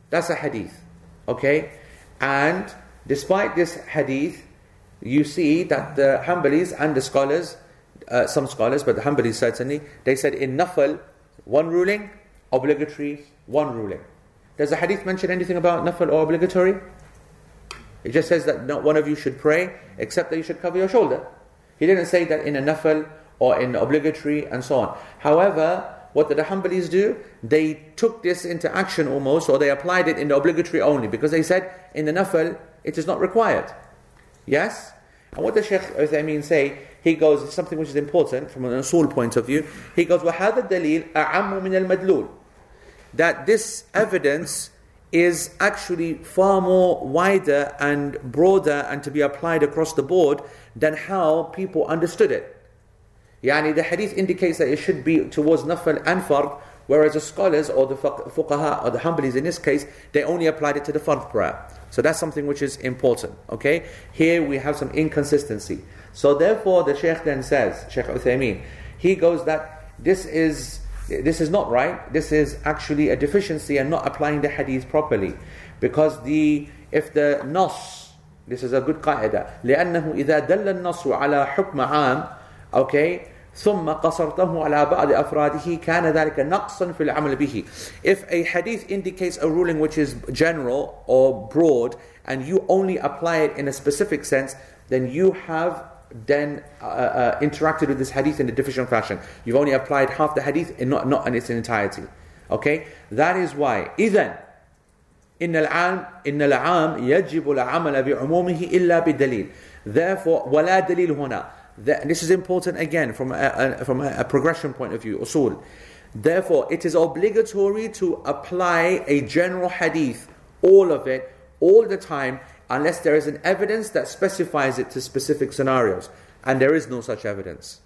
That's a hadith. Okay? And despite this hadith, you see that the Hanbalis and the scholars, uh, some scholars, but the Hanbalis certainly, they said in Nafal, one ruling, obligatory, one ruling. Does the hadith mention anything about Nafal or obligatory? It just says that not one of you should pray except that you should cover your shoulder. He didn't say that in a Nafal or in obligatory and so on. However, what did the Hanbalis do? They took this into action almost, or they applied it in the obligatory only, because they said in the Nafal it is not required. Yes? And what does Sheikh Uthaymeen say? He goes, it's something which is important from an usul point of view. He goes, وَهَذا الدَّلِيلُ أَعَمُّ مِنَ الْمَدْلُولِ that this evidence is actually far more wider and broader and to be applied across the board than how people understood it. Yani the hadith indicates that it should be towards nafal and fard, whereas the scholars or the fuqaha or the Hanbalis in this case, they only applied it to the fard prayer. So that's something which is important. Okay? Here we have some inconsistency. So therefore the Shaykh then says, Shaykh Uthaymeen, he goes that this is this is not right. This is actually a deficiency and not applying the hadith properly. Because the if the nas, this is a good qaida, لأنه إذا دل النص على حكم عام, okay, ثم قصرته على بعض أفراده كان ذلك نقصا في العمل به if a hadith indicates a ruling which is general or broad and you only apply it in a specific sense then you have then uh, uh, interacted with this hadith in a deficient fashion you've only applied half the hadith and not, not in its entirety okay that is why إذن إن العام إن العام يجب العمل بعمومه إلا بدليل therefore ولا دليل هنا that, this is important again from a, a, from a, a progression point of view, usul. Therefore, it is obligatory to apply a general hadith, all of it, all the time, unless there is an evidence that specifies it to specific scenarios. And there is no such evidence.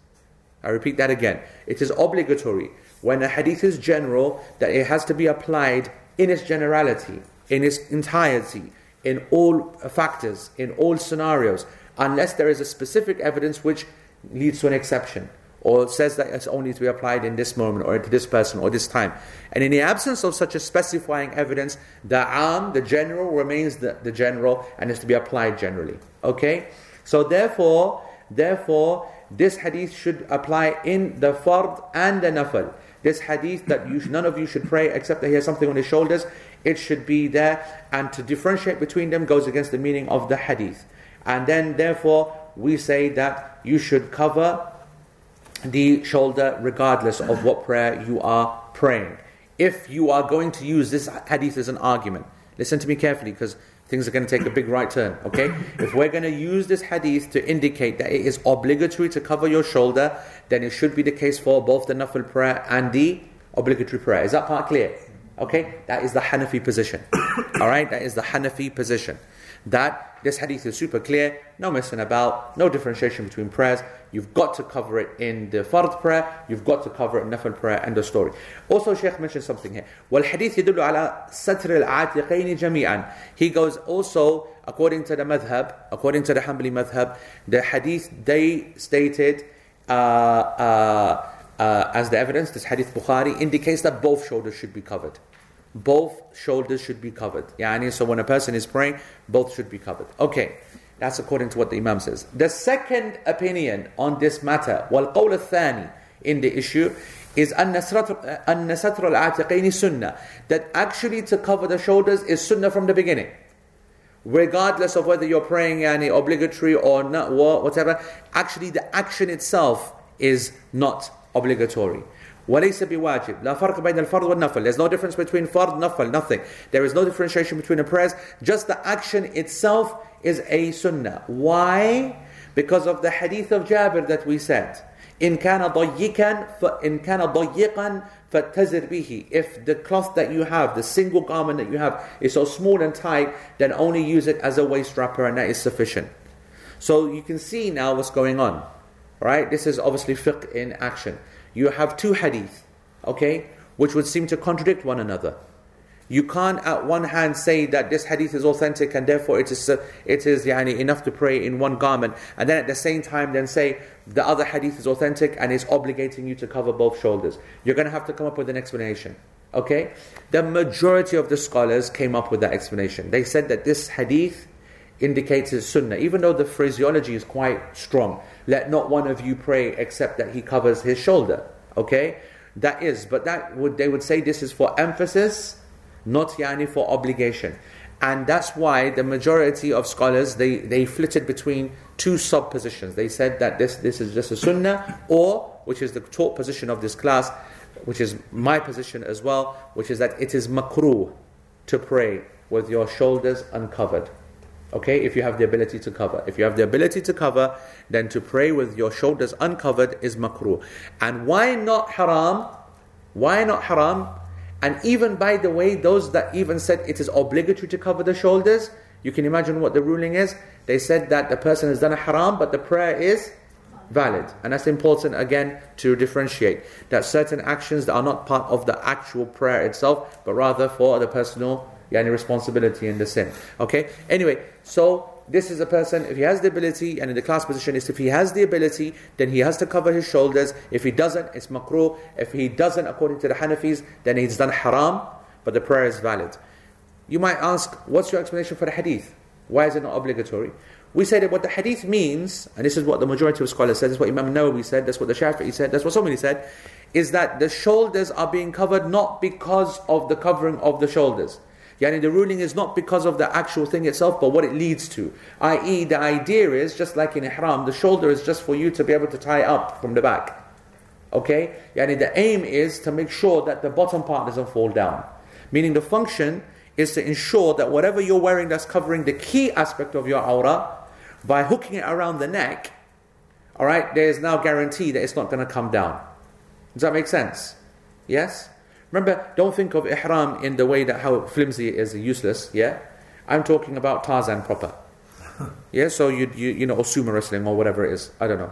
I repeat that again. It is obligatory when a hadith is general that it has to be applied in its generality, in its entirety, in all factors, in all scenarios unless there is a specific evidence which leads to an exception or says that it's only to be applied in this moment or to this person or this time. And in the absence of such a specifying evidence, the am, the general, remains the, the general and is to be applied generally. Okay? So therefore, therefore, this hadith should apply in the fard and the nafal. This hadith that you, none of you should pray except that he has something on his shoulders, it should be there. And to differentiate between them goes against the meaning of the hadith. And then, therefore, we say that you should cover the shoulder regardless of what prayer you are praying. If you are going to use this hadith as an argument, listen to me carefully because things are going to take a big right turn. Okay? if we're going to use this hadith to indicate that it is obligatory to cover your shoulder, then it should be the case for both the nafil prayer and the obligatory prayer. Is that part clear? Okay? That is the Hanafi position. Alright? That is the Hanafi position. That this hadith is super clear, no messing about, no differentiation between prayers. You've got to cover it in the fard prayer, you've got to cover it in nafil prayer, end of story. Also, Shaykh mentioned something here. والحديث يدل على ستر العاتقين جميعا. He goes also, according to the madhab, according to the Hanbali madhab, the hadith they stated uh, uh, uh, as the evidence, this hadith Bukhari indicates that both shoulders should be covered both shoulders should be covered. Yani, so when a person is praying, both should be covered. Okay, that's according to what the Imam says. The second opinion on this matter, والقول الثاني in the issue, is أن ستر العاتقين سنة. That actually to cover the shoulders is sunnah from the beginning. Regardless of whether you're praying yani, obligatory or not, whatever, actually the action itself is not obligatory. وليس بواجب لا فرق بين الفرض والنفل there's no difference between fard nafal nothing there is no differentiation between the prayers just the action itself is a sunnah why because of the hadith of Jabir that we said إن كان ضيقا فإن كان ضيقا فاتزر به if the cloth that you have the single garment that you have is so small and tight then only use it as a waist wrapper and that is sufficient so you can see now what's going on right this is obviously fiqh in action you have two hadith, okay, which would seem to contradict one another. You can't at one hand say that this hadith is authentic and therefore it is, it is yani, enough to pray in one garment, and then at the same time then say the other hadith is authentic and is obligating you to cover both shoulders. You're going to have to come up with an explanation. Okay? The majority of the scholars came up with that explanation. They said that this hadith indicates his sunnah, even though the phraseology is quite strong. Let not one of you pray except that he covers his shoulder. Okay? That is, but that would they would say this is for emphasis, not yani for obligation. And that's why the majority of scholars they, they flitted between two sub positions. They said that this, this is just a sunnah, or which is the taught position of this class, which is my position as well, which is that it is makruh to pray with your shoulders uncovered. Okay, if you have the ability to cover. If you have the ability to cover, then to pray with your shoulders uncovered is makruh. And why not haram? Why not haram? And even by the way, those that even said it is obligatory to cover the shoulders, you can imagine what the ruling is. They said that the person has done a haram, but the prayer is valid. And that's important again to differentiate that certain actions that are not part of the actual prayer itself, but rather for the personal yani responsibility in the sin. Okay? Anyway, so this is a person, if he has the ability, and in the class position is if he has the ability, then he has to cover his shoulders. If he doesn't, it's makruh. If he doesn't, according to the Hanafis, then he's done haram, but the prayer is valid. You might ask, what's your explanation for the hadith? Why is it not obligatory? We say that what the hadith means, and this is what the majority of scholars said, this is what Imam Nawawi said, that's what the Shafi'i said, that's what somebody said, is that the shoulders are being covered not because of the covering of the shoulders. Yani the ruling is not because of the actual thing itself, but what it leads to. I.e., the idea is, just like in ihram, the shoulder is just for you to be able to tie up from the back. Okay? Yani the aim is to make sure that the bottom part doesn't fall down. Meaning the function is to ensure that whatever you're wearing that's covering the key aspect of your aura, by hooking it around the neck, alright, there is now guarantee that it's not going to come down. Does that make sense? Yes? Remember, don't think of ihram in the way that how flimsy it is useless, yeah? I'm talking about Tarzan proper. yeah, so you, you, you know, or sumo wrestling or whatever it is. I don't know.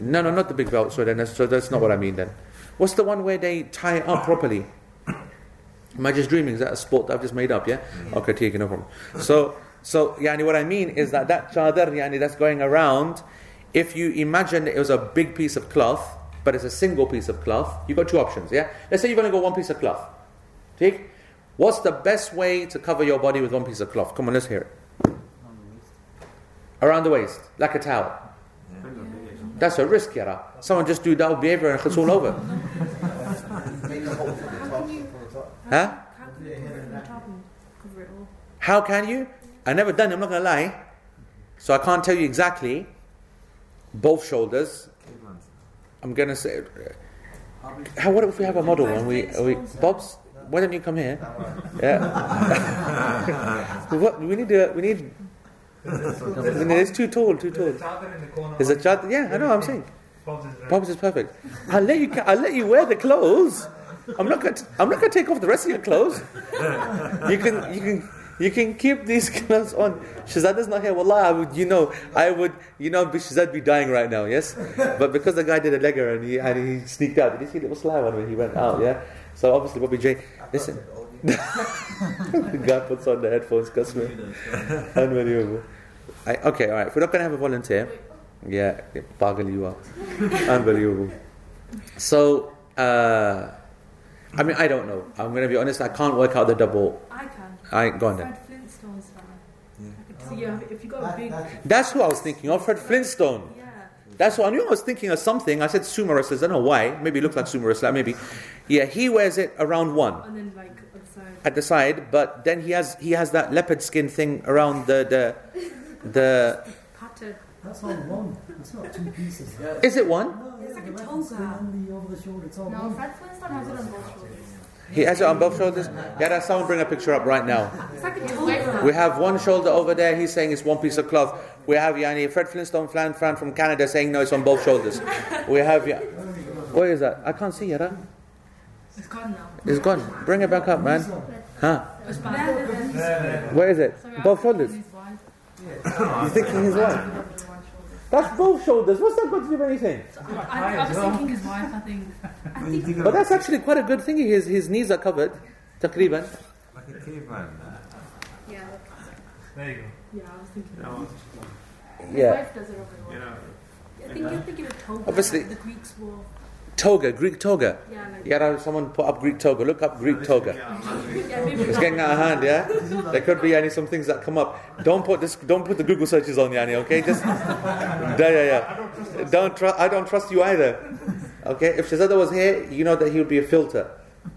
No, no, not the big belt. So then, that's, so that's not what I mean then. What's the one where they tie it up properly? Am I just dreaming? Is that a sport that I've just made up? Yeah. Okay, take no problem. So, so yani, what I mean is that that chadar yani, that's going around. If you imagine it was a big piece of cloth, but it's a single piece of cloth, you've got two options, yeah? Let's say you've only got one piece of cloth. Take? What's the best way to cover your body with one piece of cloth? Come on, let's hear it. Around the waist, like a towel. That's a risk, Yara. Someone just do that behavior and it's all over. huh? How can you? I never done. I'm not gonna lie, so I can't tell you exactly. Both shoulders, I'm gonna say. How, what if we have a model and we, are we Bob's? why don't you come here? Yeah. what we need to we need. It's too tall, too tall. There's a chadar in the corner. There's a chat. Yeah, I know. I'm saying. Bob's is. Perfect. I'll let you. I'll let you wear the clothes. I'm not going. To, I'm not to take off the rest of your clothes. You can. You can. You can keep these clothes on. Shazada's not here. Wallah, I would. You know. I would. You know. Shazad be dying right now. Yes. But because the guy did a legger and he and he sneaked out. Did you see a little sly one when he went out? Yeah. So obviously, Bobby J. Listen. the guy puts on the headphones. Customer. Unbelievable. I, okay. All right. If we're not going to have a volunteer. Yeah, pagal you are. Unbelievable. So, uh, I mean, I don't know. I'm going to be honest. I can't work out the double. I can. I go on then. Fred Flintstone's fan. Yeah, if you got a That, big, that, That's who I was thinking of. Fred Flintstone. yeah, That's what I knew. I was thinking of something. I said sumo wrestlers. I don't know why. Maybe it looks like sumo wrestler. Maybe. Yeah, he wears it around one and then like on the side. at the side, but then he has he has that leopard skin thing around the the the. Pattern. that's all one. It's not two pieces. Is it one? No, It's yeah, like a toga. on the over the shoulder. It's all No, one. Fred Flintstone has it on both shoulders. He has it on both shoulders. Yeah, someone bring a picture up right now. Like. We have one shoulder over there. He's saying it's one piece of cloth. We have Yani Fred Flintstone Flan Fran from Canada saying no, it's on both shoulders. We have yeah. Where is that? I can't see it. Huh? It's gone now. It's gone. Bring it back up, man. Huh? Where is it? Both shoulders. his wife. You thinking his wife? Over one shoulder. That's both shoulders. What's that got to do with anything? I, I was thinking his wife. I think. I think But that's actually quite a good thing. His his knees are covered. Takriban. Like a caveman. yeah. There you go. Yeah, I was thinking. No, His Yeah. wife does it over you one. know, I think you're thinking of toga. Obviously- the Greeks wore. Toga, Greek toga. Yeah, like. Yeah, now someone put up Greek toga. Look up Greek toga. It's getting out of hand, yeah. There could be any some things that come up. Don't put this. Don't put the Google searches on, Yani. Okay, just yeah, yeah, yeah. Don't trust. I don't trust you either. Okay, if Shazada was here, you know that he would be a filter.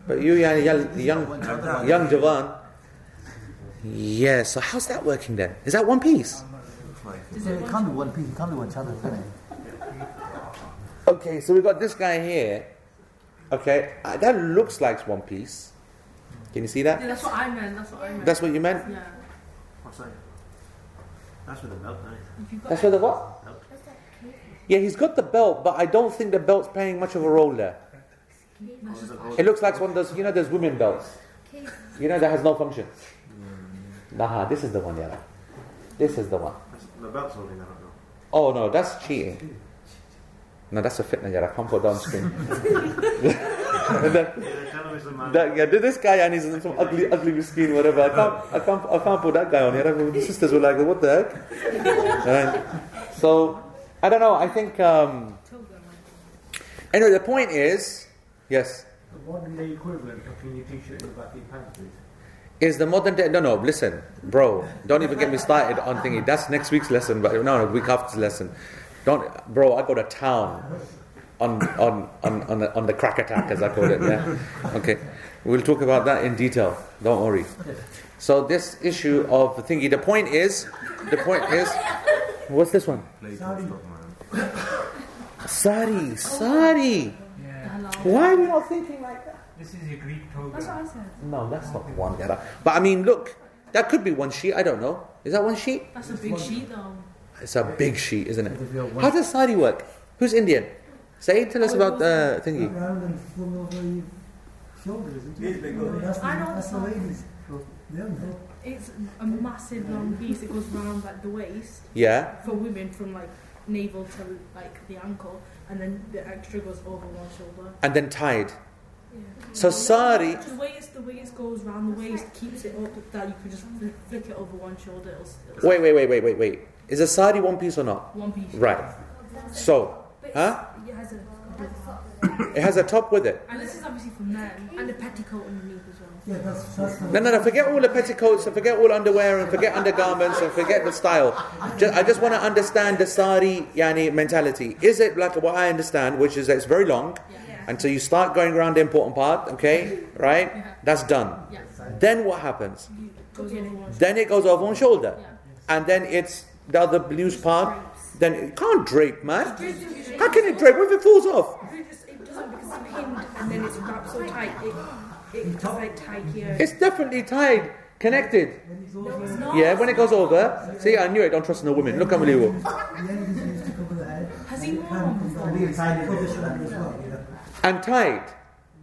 But you, Yani, young, young, young Javan. Yeah. So how's that working then? Is that one piece? looks like Is Yeah, it it can't be one piece, it can't be one channel, can it? Okay, so we've got this guy here. Okay, uh, that looks like one piece. Can you see that? Yeah, that? that's what I meant. That's what I meant. That's what you meant. Yeah. What's that? That's with the belt, right? If you've got That's what the what? Yeah, he's got the belt, but I don't think the belt's playing much of a role there. It looks like one of those, you know, those women belts. You know, that has no function. Nah, this is the one, yeah. This is the one. The belt's holding that up now. Oh no, that's cheating. No, that's a fitna, yeah. I can't put that on screen. that, Yeah, tell him it's a that, yeah, this guy and he's some ugly, ugly skin, whatever. I can't, I can't, I can't put that guy on here. The sisters were like, what the heck? Right. So, I don't know. I think. Um, anyway, the point is, yes. The modern day equivalent of clean your t-shirt in the back of your pants, please. Is the modern day? No, no. Listen, bro. Don't even get me started on thingy. That's next week's lesson, but no, no, week after's lesson. Don't, bro. I go to town on on on on the, on the crack attack, as I call it. Yeah. Okay. We'll talk about that in detail. Don't worry. So this issue of thingy. The point is, the point is, what's this one? Play Sorry. Sari, sari. Yeah. Why are we not thinking like that? This is your Greek toga. That's what I said. No, that's not one. Yeah. But I mean, look, that could be one sheet. I don't know. Is that one sheet? That's a big sheet though. It's a big sheet, isn't it? If you're one- How does sari work? Who's Indian? Say, tell us oh, about the thingy. Round and full over shoulders, isn't it? big Yeah, That's the, I know the the ladies. It's a massive long piece. It goes round like the waist Yeah. for women from like navel to like the ankle, and then the extra goes over one shoulder. And then tied. Yeah. So sari. The way it's the way it goes round the waist keeps it up that you can just flick, flick it over one shoulder. It'll, it'll Wait, wait, wait, wait, wait, wait. Is a sari one piece or not? one piece. Right. So, huh? It has a, It has a top with it. and this is obviously for men, and a petticoat underneath as well. Yeah, that's, that's No, no, no. Forget all the petticoats and forget all underwear and forget undergarments and forget the style. Just, I just want to understand the sari yani mentality. Is it like what I understand, which is that it's very long, and so you start going around the important part, okay, right? Yeah. That's done. Yeah. Then what happens? You goes over one shoulder. Then it goes over one shoulder, Yeah. and then it's the other loose part. Then it can't drape, man. How can it drape? What if it falls off? it doesn't because it's pinned and then it's wrapped so tight. It, It's like tight here. It's definitely tied, connected. When it No, it's. Yeah, when it goes over. See, I knew it. Don't trust no women. Look unbelievable. the end is used to cover the head. Has and he worn can one come before? down the side and cover the shoulder as well, you know. And tied.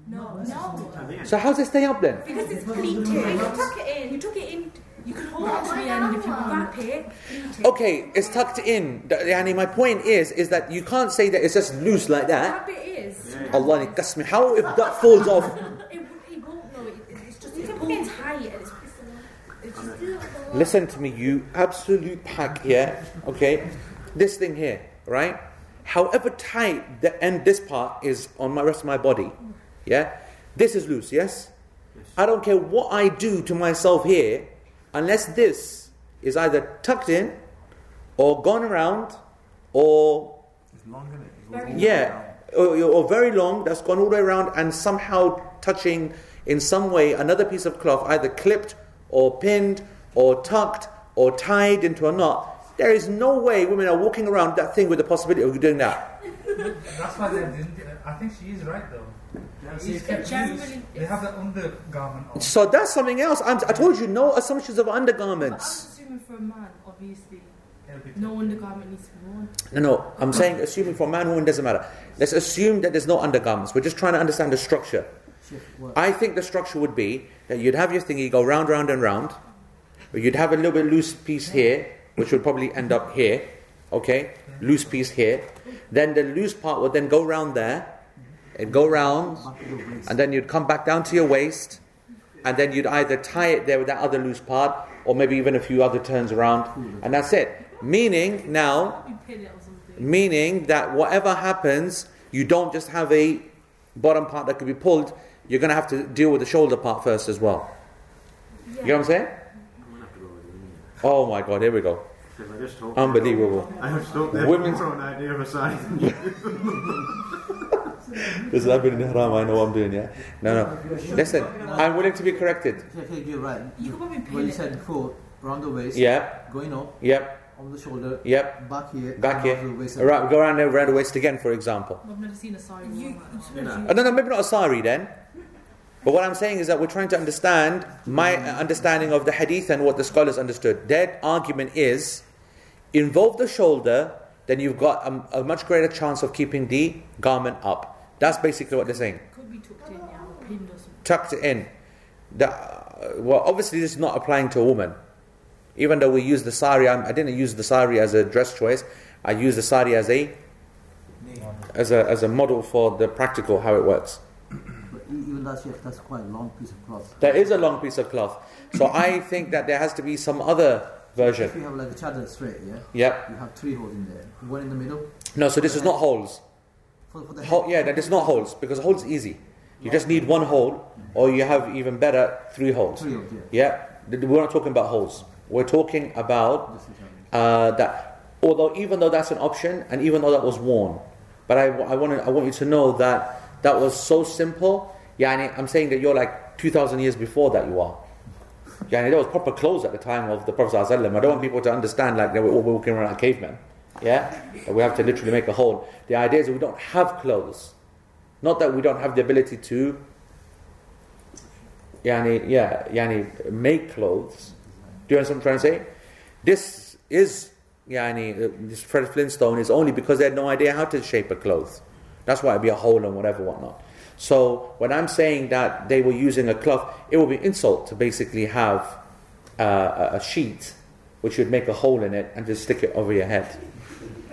No, no. So how's it stay up then? Because it's pleated. You tuck it in. You tuck it in. You can hold it to the end if you wrap it. Pleat. Okay, it's tucked in. The- Yani, my point is, is that you can't say that it's just loose like that. Wrap it is. Allah nikas me. How if that falls off? It, it won't know. It, it's just it's pulled tight. and It's, it's just, Listen to me, you absolute pack here. Okay, this thing here, right? However tight the end, this part is on my rest of my body. Yeah, this is loose. Yes, I don't care what I do to myself here, unless this is either tucked in, or gone around, or It's long, isn't it? It goes Very yeah, or, or very long, that's gone all the way around and somehow touching in some way another piece of cloth, either clipped or pinned or tucked or tied into a knot. There is no way women are walking around that thing with the possibility of doing that. That's why they didn't. I think she is right though. It's It's confused. generally- They have the undergarment on. So that's something else. I'm, I told you, no assumptions of I'm undergarments. assuming for a man, obviously, no undergarment needs to be worn. No, no, I'm saying assuming for a man, woman, doesn't matter. Let's assume that there's no undergarments. We're just trying to understand the structure. I think the structure would be that you'd have your thingy go round, round, and round. But you'd have a little bit loose piece here, which would probably end up here. Okay, loose piece here. Then the loose part would then go round there, and go round, Back to the waist. and then you'd come back down to your waist, and then you'd either tie it there with that other loose part, or maybe even a few other turns around, and that's it. Meaning now, You pin it or something. meaning that whatever happens, you don't just have a bottom part that could be pulled. You're going to have to deal with the shoulder part first as well. You know what I'm saying? I'm gonna have to go with you. Oh my God, here we go. Because I just. Unbelievable. I just they have Women's- an idea of a size than you. Listen, I've been in Ihram, I know what I'm doing, yeah? No, no. Listen, I'm willing to be corrected. Sheikh, Sheikh, you're right. You could probably What pin you it. said before, around the waist, Yeah. going up, yep, on the shoulder, yep. back here, Back here. onto the waist. Right, go around there, around the waist again, for example. I've never seen a sari You, worn like. You know. Oh, no, no, maybe not a sari then. But what I'm saying is that we're trying to understand my understanding of the hadith and what the scholars understood. Their argument is involve the shoulder, then you've got a, a much greater chance of keeping the garment up. That's basically what they're saying. Could be tucked in, yeah, or pinned or. Tucked in. The, uh, well, obviously, this is not applying to a woman. Even though we use the sari, I'm, I didn't use the sari as a dress choice. I used the sari as a as a as a model for the practical how it works. But even that, Sheikh, that's quite a long piece of cloth. There is a long piece of cloth. So I think that there has to be some other version. If version. you have like a chadar straight, yeah, Yep. you have three holes in there. One in the middle. No, so this is not holes. For, for the Hole, yeah, that is not holes because a hole is easy. You just need one hole, or you have even better three holes. Three holes, yeah. Yeah, we're not talking about holes. We're talking about This is how it is. uh, that. Although even though that's an option, and even though that was worn, but I, I want I want you to know that that was so simple. Yani, I'm saying that you're like two thousand years before that you are. Yani, there was proper clothes at the time of the Prophet I don't want people to understand like that we're all walking around like cavemen. Yeah, we have to literally make a hole. The idea is that we don't have clothes, not that we don't have the ability to. Yani, yeah, yani, make clothes. Do you understand what I'm trying to say? This is, yani, uh, this Fred Flintstone is only because they had no idea how to shape a cloth. That's why it'd be a hole and whatever, whatnot. So when I'm saying that they were using a cloth, it would be insult to basically have uh, a sheet which would make a hole in it and just stick it over your head.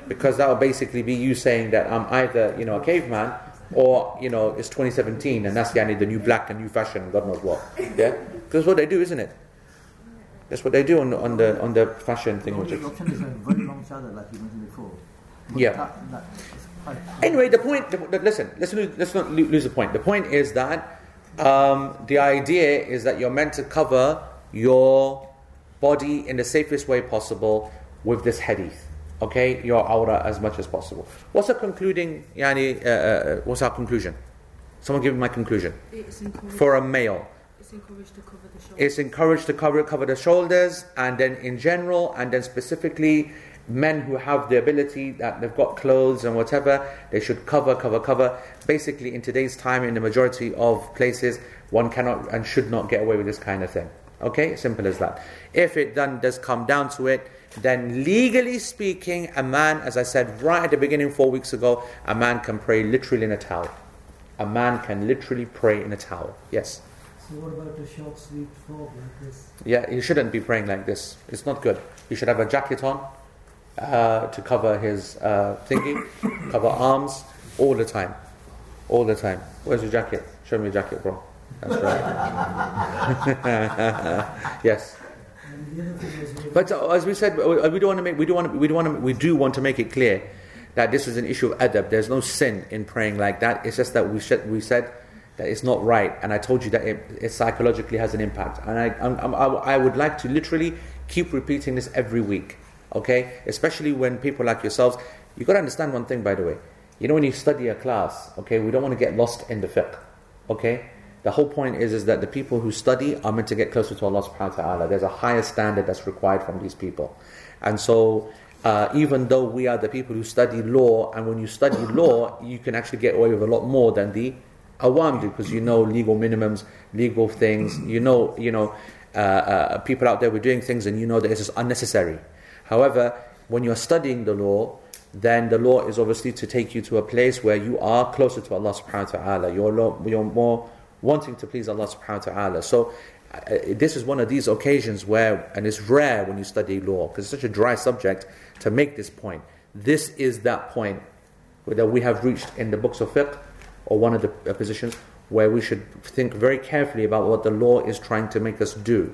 Because that would basically be you saying that I'm either, you know, a caveman or, you know, it's 2017 and that's yani, the new black and new fashion and God knows what. Yeah? Because what they do, isn't it? That's what they do on, the- on the on the fashion thing. Which is, option is a very long like you mentioned before. But Yeah. That, that is quite Anyway, the point. The, the- listen, let's let's not lose the point. The point is that um, the idea is that you're meant to cover your body in the safest way possible with this hadith. Okay, your aura as much as possible. What's the concluding? Yani, uh, uh, what's our conclusion? Someone give me my conclusion. For a male, it's encouraged to cover the shoulders. it's encouraged to cover cover the shoulders, and then in general, and then specifically men who have the ability that they've got clothes and whatever, they should cover, cover, cover. Basically, in today's time, in the majority of places, one cannot and should not get away with this kind of thing. Okay, simple as that. If it then does come down to it, then legally speaking, a man, as I said right at the beginning four weeks ago, a man can pray literally in a towel. A man can literally pray in a towel. Yes. So what about a short sleeved fob like this? Yeah, he shouldn't be praying like this. It's not good. He should have a jacket on uh, to cover his uh, thingy, cover arms all the time. All the time. Where's your jacket? Show me your jacket, bro. That's right. yes. And the other thing is, what But uh, as we said, uh, we don't want to make, we don't want to, we don't want to, we do want to make it clear that this is an issue of adab. There's no sin in praying like that. It's just that we said, we said that it's not right, and I told you that it, it psychologically has an impact. And I, I'm, I, I would like to literally keep repeating this every week, okay? Especially when people like yourselves, you got to understand one thing, by the way. You know, when you study a class, okay, we don't want to get lost in the fiqh, okay? The whole point is, is that the people who study are meant to get closer to Allah subhanahu wa ta'ala. There's a higher standard that's required from these people. And so, uh, even though we are the people who study law, and when you study law, you can actually get away with a lot more than the awam do, because you know legal minimums, legal things, you know, you know, uh, uh, people out there were doing things and you know that it's just unnecessary. However, when you're studying the law, then the law is obviously to take you to a place where you are closer to Allah subhanahu wa ta'ala. You're, you're more wanting to please Allah subhanahu wa ta'ala. So uh, this is one of these occasions where, and it's rare when you study law, because it's such a dry subject to make this point. This is that point that we have reached in the books of fiqh, or one of the uh, positions, where we should think very carefully about what the law is trying to make us do.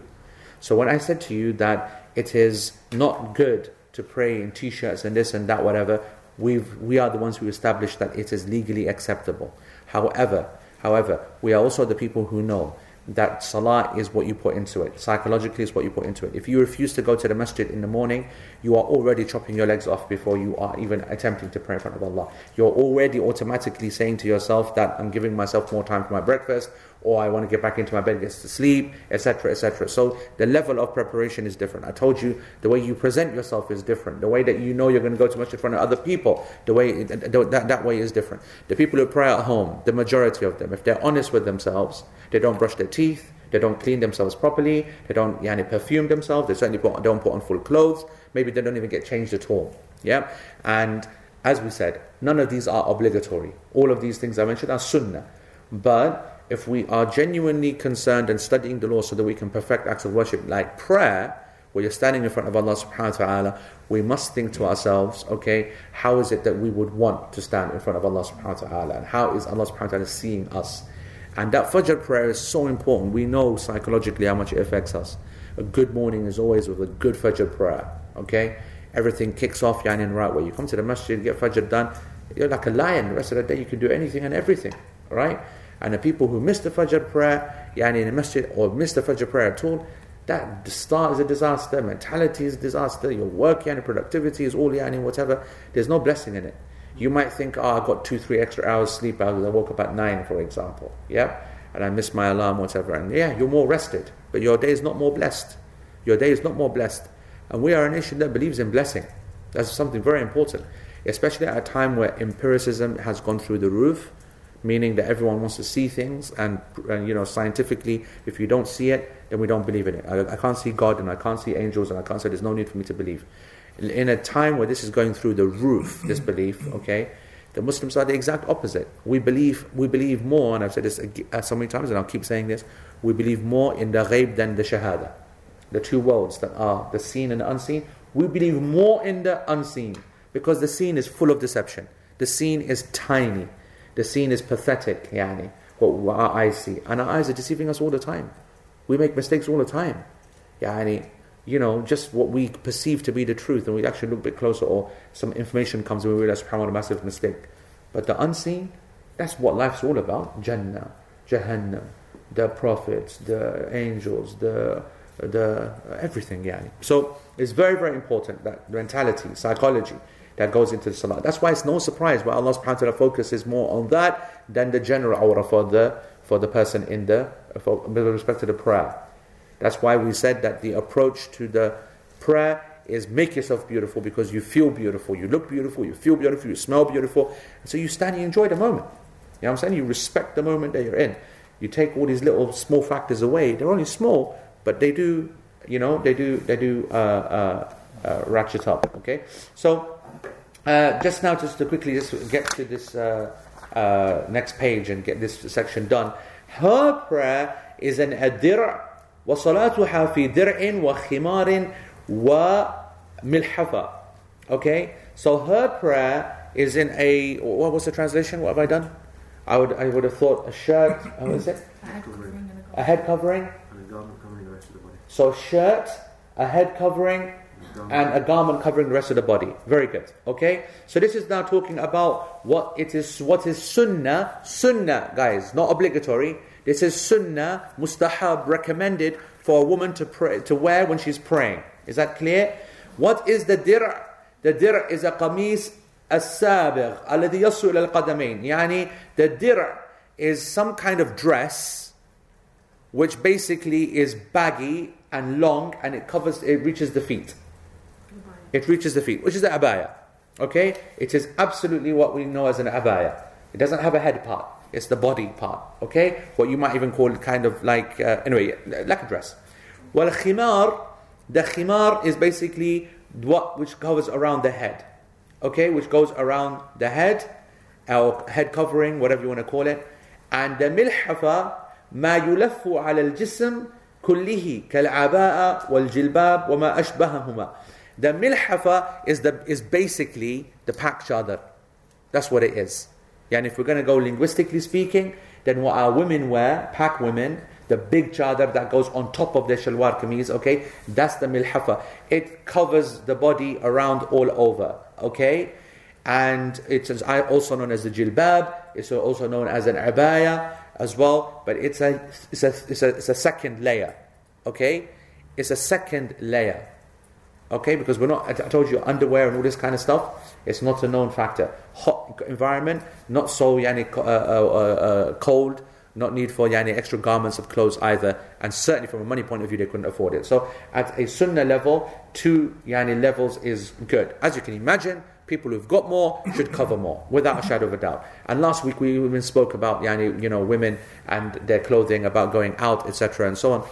So when I said to you that it is not good to pray in t-shirts and this and that, whatever, we've, we are the ones who established that it is legally acceptable. However, however, we are also the people who know that salah is what you put into it. Psychologically is what you put into it. If you refuse to go to the masjid in the morning, you are already chopping your legs off before you are even attempting to pray in front of Allah. You're already automatically saying to yourself that I'm giving myself more time for my breakfast, or I want to get back into my bed, get to sleep, etc., etc. So the level of preparation is different. I told you the way you present yourself is different. The way that you know you're going to go to masjid in front of other people, the way that, that way is different. The people who pray at home, the majority of them, if they're honest with themselves, they don't brush their teeth, they don't clean themselves properly, they don't yani, perfume themselves, they certainly put, don't put on full clothes, maybe they don't even get changed at all. Yeah? And as we said, none of these are obligatory. All of these things I mentioned are sunnah. But if we are genuinely concerned and studying the law so that we can perfect acts of worship like prayer, where you're standing in front of Allah subhanahu wa ta'ala, we must think to ourselves, okay, how is it that we would want to stand in front of Allah subhanahu wa ta'ala? And how is Allah subhanahu wa ta'ala seeing us? And that Fajr prayer is so important. We know psychologically how much it affects us. A good morning is always with a good Fajr prayer. Okay? Everything kicks off yani the right way. You come to the masjid, get Fajr done, you're like a lion. The rest of the day you can do anything and everything. Right? And the people who miss the Fajr prayer, yani in the masjid, or miss the Fajr prayer at all, that start is a disaster, mentality is a disaster, your work, yani productivity is all yani whatever. There's no blessing in it. You might think, ah, oh, I got two, three extra hours sleep because I woke up at nine, for example. Yeah? And I missed my alarm, whatever. And yeah, you're more rested, but your day is not more blessed. Your day is not more blessed. And we are a nation that believes in blessing. That's something very important, especially at a time where empiricism has gone through the roof, meaning that everyone wants to see things, and, and you know, scientifically, if you don't see it, then we don't believe in it. I, I can't see God, and I can't see angels, and I can't say there's no need for me to believe in a time where this is going through the roof, this belief, okay, the Muslims are the exact opposite. We believe, we believe more, and I've said this uh, so many times, and I'll keep saying this. We believe more in the ghaib than the shahada, the two worlds that are the seen and the unseen. We believe more in the unseen because the seen is full of deception. The seen is tiny. The seen is pathetic. Yani what our eyes see, and our eyes are deceiving us all the time. We make mistakes all the time. Yani you know, just what we perceive to be the truth, and we actually look a bit closer, or some information comes and we realize, subhanAllah, a massive mistake. But the unseen, that's what life's all about Jannah, Jahannam, the prophets, the angels, the the everything, yeah. So it's very, very important that mentality, psychology that goes into the salah. That's why it's no surprise why Allah subhanahu wa ta'ala focuses more on that than the general aura for the for the person in the for, with respect to the prayer. That's why we said that the approach to the prayer is make yourself beautiful because you feel beautiful, you look beautiful, you feel beautiful, you smell beautiful. And so you stand, you enjoy the moment. You know what I'm saying? You respect the moment that you're in. You take all these little small factors away. They're only small, but they do, you know, they do, they do uh, uh, uh, ratchet up. Okay, so uh, just now, just to quickly just get to this uh, uh, next page and get this section done. Her prayer is an adir وصلاتها في درع وخمار وملحفة. Okay, so her prayer is in a what was the translation? What have I done? I would I would have thought a shirt. What is it? I had covering and a A head covering. And a garment covering the rest of the body. So shirt, a head covering, and a garment covering the rest of the body. Very good. Okay? So this is now talking about what it is what is sunnah. Sunnah, guys, not obligatory. This is sunnah, mustahab, recommended for a woman to pray to wear when she's praying. Is that clear? What is the dir'? The dir' is a qamis السابغ الذي يصل إلى القدمين يعني the dir' is some kind of dress which basically is baggy and long and it covers it reaches the feet it reaches the feet, which is the abaya. Okay? It is absolutely what we know as an abaya. It doesn't have a head part, it's the body part. Okay? What you might even call it kind of like, uh, anyway, like a dress. Well, khimar, the khimar is basically what which covers around the head. Okay? Which goes around the head, or head covering, whatever you want to call it. And the milhafa, ما يلف على الجسم كله كالعباءة والجلباب وما أشبههما. The milhafa is, the, is basically the pak chadar. That's what it is. And if we're going to go linguistically speaking, then what our women wear, pak women, the big chadar that goes on top of their shalwar kameez, okay, that's the milhafa. It covers the body around all over, okay? And it's also known as the jilbab, it's also known as an abaya as well, but it's a, it's a, it's a, it's a second layer, okay? It's a second layer. Okay, because we're not, I told you, underwear and all this kind of stuff, it's not a known factor. Hot environment, not so yani, uh, uh, uh, cold, not need for yani, extra garments of clothes either, and certainly from a money point of view, they couldn't afford it. So at a sunnah level, two yani, levels is good. As you can imagine, people who've got more should cover more, without a shadow of a doubt. And last week we even spoke about yani, you know, women and their clothing, about going out, etc., and so on.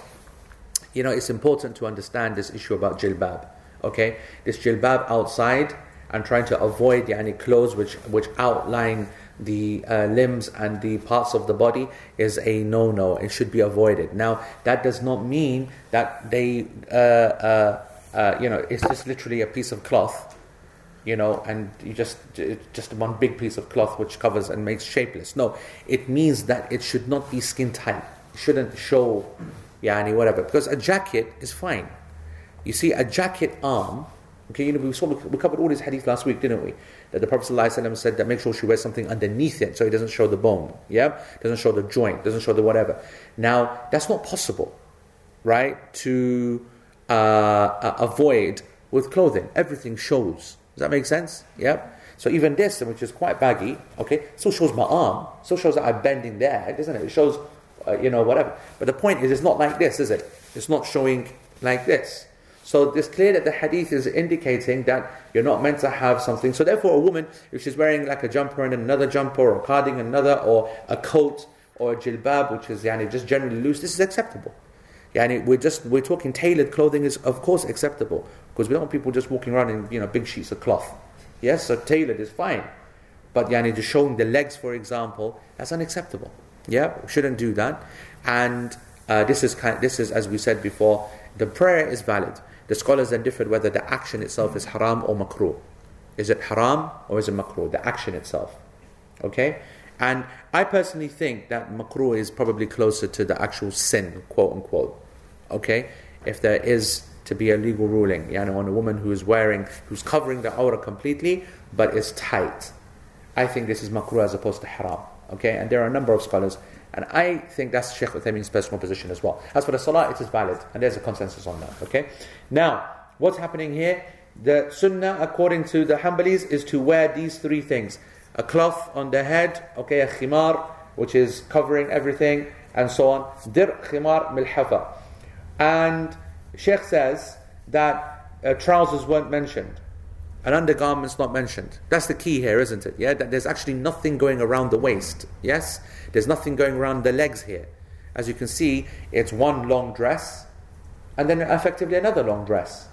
You know, it's important to understand this issue about jilbab. Okay, this jilbab outside and trying to avoid yani, clothes which, which outline the uh, limbs and the parts of the body is a no no. It should be avoided. Now, that does not mean that they, uh, uh, uh, you know, it's just literally a piece of cloth, you know, and you just, just one big piece of cloth which covers and makes shapeless. No, it means that it should not be skin tight. It shouldn't show, yani, whatever. Because a jacket is fine you see, a jacket arm, okay, you know, we, saw, we covered all these hadith last week, didn't we? That the Prophet ﷺ said that make sure she wears something underneath it so it doesn't show the bone, yeah? Doesn't show the joint, doesn't show the whatever. Now, that's not possible, right? To uh, uh, avoid with clothing. Everything shows. Does that make sense? Yeah? So even this, which is quite baggy, okay, still shows my arm, still shows that I'm bending there, doesn't it? It shows, uh, you know, whatever. But the point is, it's not like this, is it? It's not showing like this. So it's clear that the hadith is indicating that you're not meant to have something. So therefore, a woman, if she's wearing like a jumper and another jumper, or a cardigan another, or a coat, or a jilbab, which is yani, just generally loose, this is acceptable. Yani, we're just we're talking tailored clothing is of course acceptable because we don't want people just walking around in you know big sheets of cloth. Yes, so tailored is fine, but yani just showing the legs, for example, that's unacceptable. Yeah, we shouldn't do that. And uh, this is kind. This is as we said before. The prayer is valid. The scholars then differed whether the action itself is haram or makruh. Is it haram or is it makruh? The action itself. Okay? And I personally think that makruh is probably closer to the actual sin, quote unquote. Okay? If there is to be a legal ruling, you know, on a woman who is wearing, who's covering the aura completely, but is tight. I think this is makruh as opposed to haram. Okay? And there are a number of scholars and I think that's Sheikh Uthaymeen's personal position as well. As for the salah, it is valid, and there's a consensus on that. Okay? Now, what's happening here? The sunnah, according to the Hanbalis, is to wear these three things a cloth on the head, okay, a khimar, which is covering everything, and so on. Dir khimar milhafa. And Sheikh says that uh, trousers weren't mentioned and undergarments not mentioned. That's the key here, isn't it? Yeah, that there's actually nothing going around the waist. Yes, there's nothing going around the legs here. As you can see, it's one long dress and then effectively another long dress.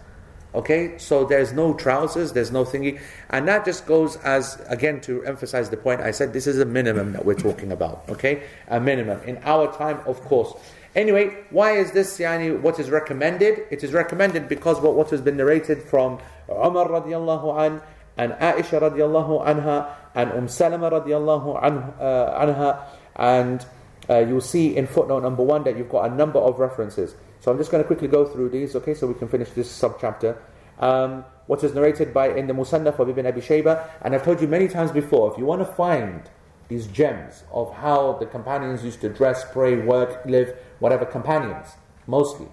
Okay, so there's no trousers, there's no thingy, and that just goes as again to emphasize the point I said. This is a minimum that we're talking about. Okay, a minimum in our time, of course. Anyway, why is this yani, what is recommended? It is recommended because what, what has been narrated from Umar radiallahu an and Aisha radiallahu anha and Umm Salama radiallahu an, uh, anha and uh, you'll see in footnote number one that you've got a number of references. So I'm just going to quickly go through these, okay, so we can finish this subchapter. Um, what is narrated by in the Musannaf of Ibn Abi Shayba, and I've told you many times before, if you want to find these gems of how the companions used to dress, pray, work, live, whatever companions, mostly,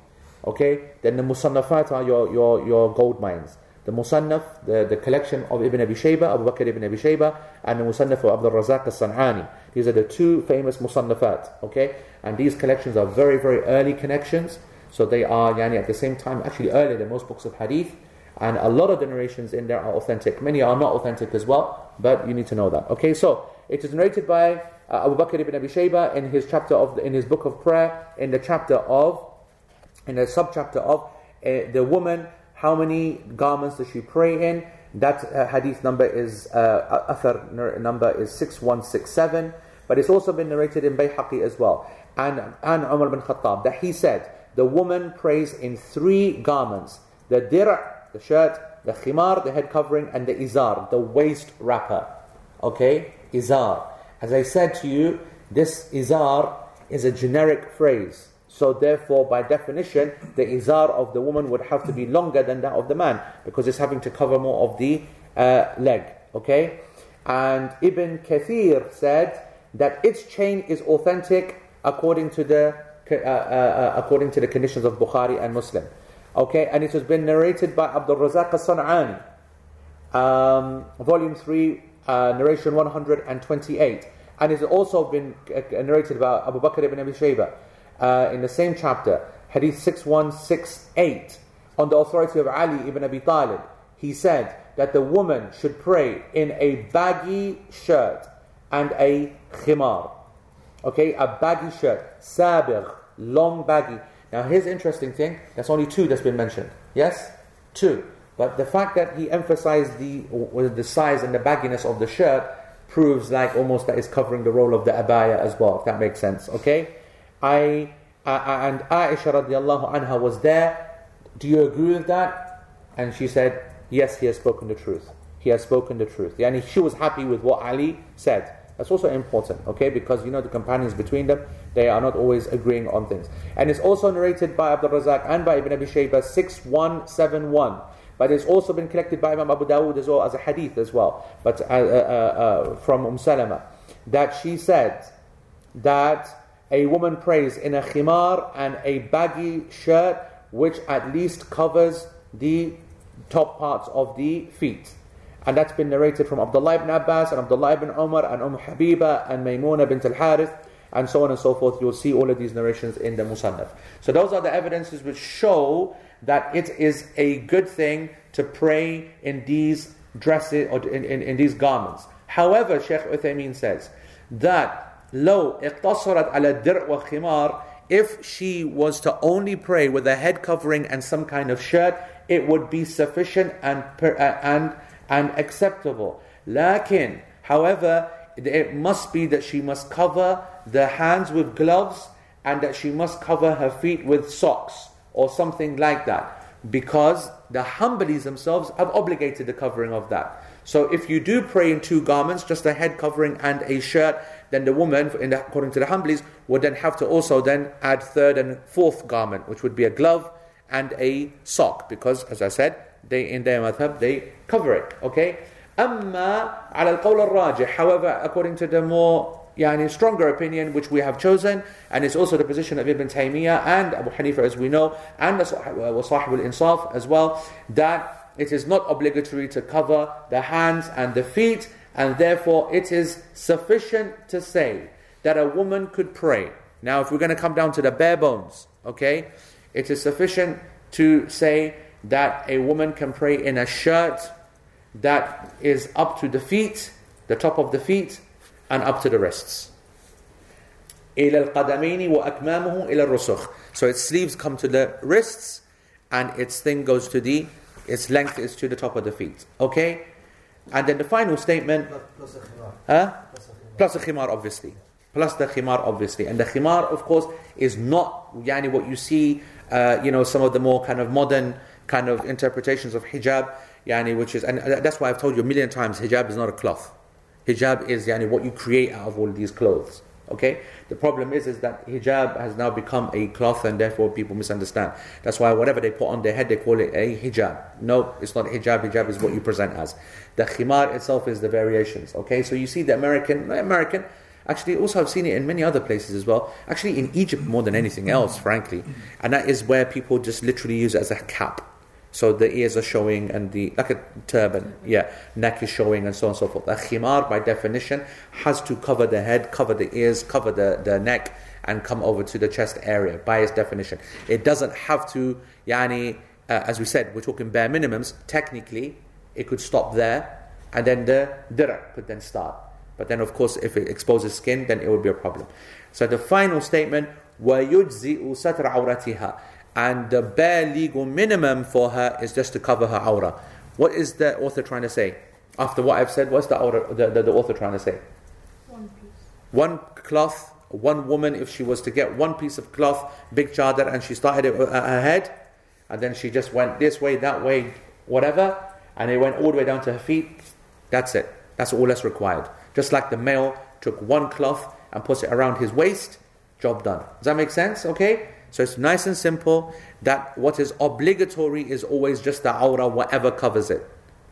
okay, then the Musannafat are your, your, your gold mines. The Musannaf, the, the collection of Ibn Abi Shayba, Abu Bakr ibn Abi Shayba, and the Musannaf of Abdul Razak al-San'ani. These are the two famous Musannafat, okay? And these collections are very, very early connections. So they are yani, at the same time actually earlier than most books of hadith. And a lot of the narrations in there are authentic. Many are not authentic as well, but you need to know that. Okay, so it is narrated by uh, Abu Bakr ibn Abi Shayba in his chapter of in his book of prayer, in the chapter of, in the subchapter of uh, the woman. How many garments does she pray in? That uh, hadith number is uh, athar number is six one six seven. But it's also been narrated in Bayhaqi as well, and and Umar bin Khattab that he said the woman prays in three garments the dir', the shirt, the khimar, the head covering, and the izar, the waist wrapper. Okay? Izar. As I said to you, this izar is a generic phrase. So, therefore, by definition, the izar of the woman would have to be longer than that of the man because it's having to cover more of the uh, leg. Okay? And Ibn Kathir said that its chain is authentic according to the uh, uh, uh, according to the conditions of Bukhari and Muslim. Okay, and it has been narrated by Abdul Razak al-San'ani, um, volume 3, uh, narration 128. And it's also been narrated by Abu Bakr ibn Abi Shayba uh, in the same chapter, hadith 6168, on the authority of Ali ibn Abi Talib. He said that the woman should pray in a baggy shirt and a khimar. Okay, a baggy shirt, sabigh, long baggy. Now here's interesting thing, that's only two that's been mentioned. Yes? Two. But the fact that he emphasized the, the size and the bagginess of the shirt proves like almost that it's covering the role of the abaya as well, if that makes sense. Okay? I, I and Aisha radiallahu anha was there. Do you agree with that? And she said, Yes, he has spoken the truth. He has spoken the truth. Yani she was happy with what Ali said. That's also important, okay? Because you know the companions between them, they are not always agreeing on things. And it's also narrated by Abdul Razak and by Ibn Abi Shayba 6171. But it's also been collected by Imam Abu Dawud as well as a hadith as well. But uh, uh, uh, from Umm Salama, that she said that a woman prays in a khimar and a baggy shirt which at least covers the top parts of the feet. And that's been narrated from Abdullah ibn Abbas and Abdullah ibn Umar and Umm Habiba and Maymuna bint al-Harith and so on and so forth. You'll see all of these narrations in the Musannaf. So those are the evidences which show that it is a good thing to pray in these dresses or in, in, in these garments. However, Sheikh Uthaymeen says that لو اقتصرت على الدرع والخمار if she was to only pray with a head covering and some kind of shirt, it would be sufficient and, uh, and and acceptable. Lakin, however, it must be that she must cover the hands with gloves and that she must cover her feet with socks or something like that. Because the Hanbalis themselves have obligated the covering of that. So if you do pray in two garments, just a head covering and a shirt, then the woman, the, according to the Hanbalis, would then have to also then add third and fourth garment, which would be a glove and a sock. Because, as I said, they in their madhab they cover it okay أما على القول الراجح however according to the more يعني stronger opinion which we have chosen and it's also the position of Ibn Taymiyyah and Abu Hanifa as we know and Sahib al-Insaf as well that it is not obligatory to cover the hands and the feet and therefore it is sufficient to say that a woman could pray now if we're going to come down to the bare bones okay it is sufficient to say that a woman can pray in a shirt that is up to the feet, the top of the feet, and up to the wrists. إلى القدمين وأكمامه إلى الرسخ. So its sleeves come to the wrists, and its thing goes to the, its length is to the top of the feet. Okay? and then the final statement, Plus a huh? Plus a khimar. Plus the khimar, obviously. Plus the khimar, obviously. And the khimar, of course, is not yani, what you see, uh, you know, some of the more kind of modern kind of interpretations of hijab, yani, which is, and that's why I've told you a million times, hijab is not a cloth. Hijab is yani, what you create out of all these clothes. Okay? The problem is, is that hijab has now become a cloth and therefore people misunderstand. That's why whatever they put on their head, they call it a hijab. No, it's not hijab. Hijab is what you present as. The khimar itself is the variations. Okay? So you see the American, American, Actually, also I've seen it in many other places as well. Actually, in Egypt more than anything else, frankly, and that is where people just literally use it as a cap. So the ears are showing and the like a turban, yeah, neck is showing and so on and so forth. A khimar, by definition, has to cover the head, cover the ears, cover the, the neck, and come over to the chest area by its definition. It doesn't have to, yani, uh, as we said, we're talking bare minimums. Technically, it could stop there, and then the dirah could then start. But then, of course, if it exposes skin, then it would be a problem. So the final statement, وَيُجْزِئُ سَتْرَ عَوْرَتِهَا and the bare legal minimum for her is just to cover her aura. What is the author trying to say? After what I've said, what's the, aura, the, the, the author trying to say? One piece. One cloth, one woman, if she was to get one piece of cloth, big chadar, and she started it at uh, her head, and then she just went this way, that way, whatever, and it went all the way down to her feet, that's it. That's all that's required. Just like the male took one cloth and puts it around his waist, job done. Does that make sense? Okay? So it's nice and simple that what is obligatory is always just the aura, whatever covers it.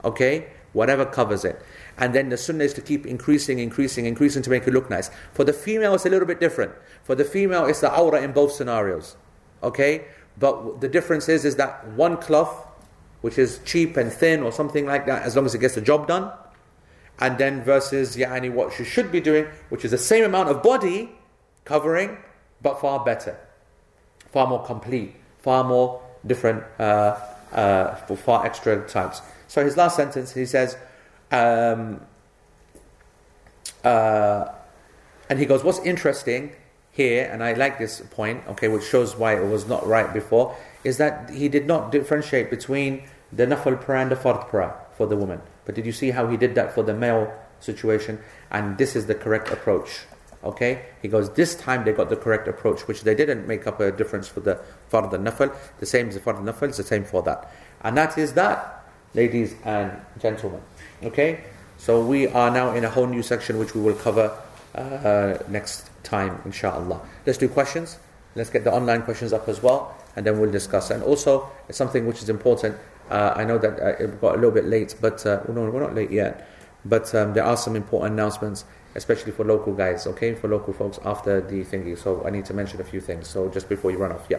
Okay? Whatever covers it. And then the sunnah is to keep increasing, increasing, increasing to make it look nice. For the female, it's a little bit different. For the female, it's the aura in both scenarios. Okay? But the difference is, is that one cloth, which is cheap and thin or something like that, as long as it gets the job done, and then versus yani, what she should be doing, which is the same amount of body covering, but far better, far more complete, far more different, uh, uh, for far extra types. So his last sentence, he says, um, uh, and he goes, what's interesting here, and I like this point, okay, which shows why it was not right before, is that he did not differentiate between the nafal prayer and the fard prayer for the woman. But did you see how he did that for the male situation? And this is the correct approach. Okay? He goes, this time they got the correct approach, which they didn't make up a difference for the fard and nafal. The same as the fard it's the same for that. And that is that, ladies and gentlemen. Okay? So we are now in a whole new section which we will cover uh, next time, inshallah. Let's do questions. Let's get the online questions up as well, and then we'll discuss. And also, something which is important. Uh, I know that uh, it got a little bit late, but uh, no, we're not late yet. But um, there are some important announcements, especially for local guys, okay, for local folks after the thingy. So I need to mention a few things. So just before you run off, yeah.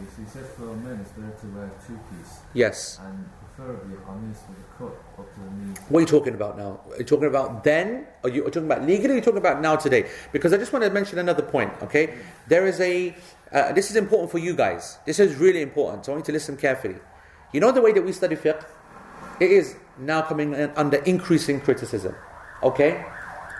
Yes, he said for men it's better to wear two piece Yes. and preferably a qamis with a cut up to the knees. What are you talking about now? Are you talking about then? Are you you talking about legally? Are you talking about now today? Because I just want to mention another point. Okay, there is a. Uh, this is important for you guys. This is really important. So I want you to listen carefully. You know the way that we study fiqh. It is now coming in under increasing criticism. Okay,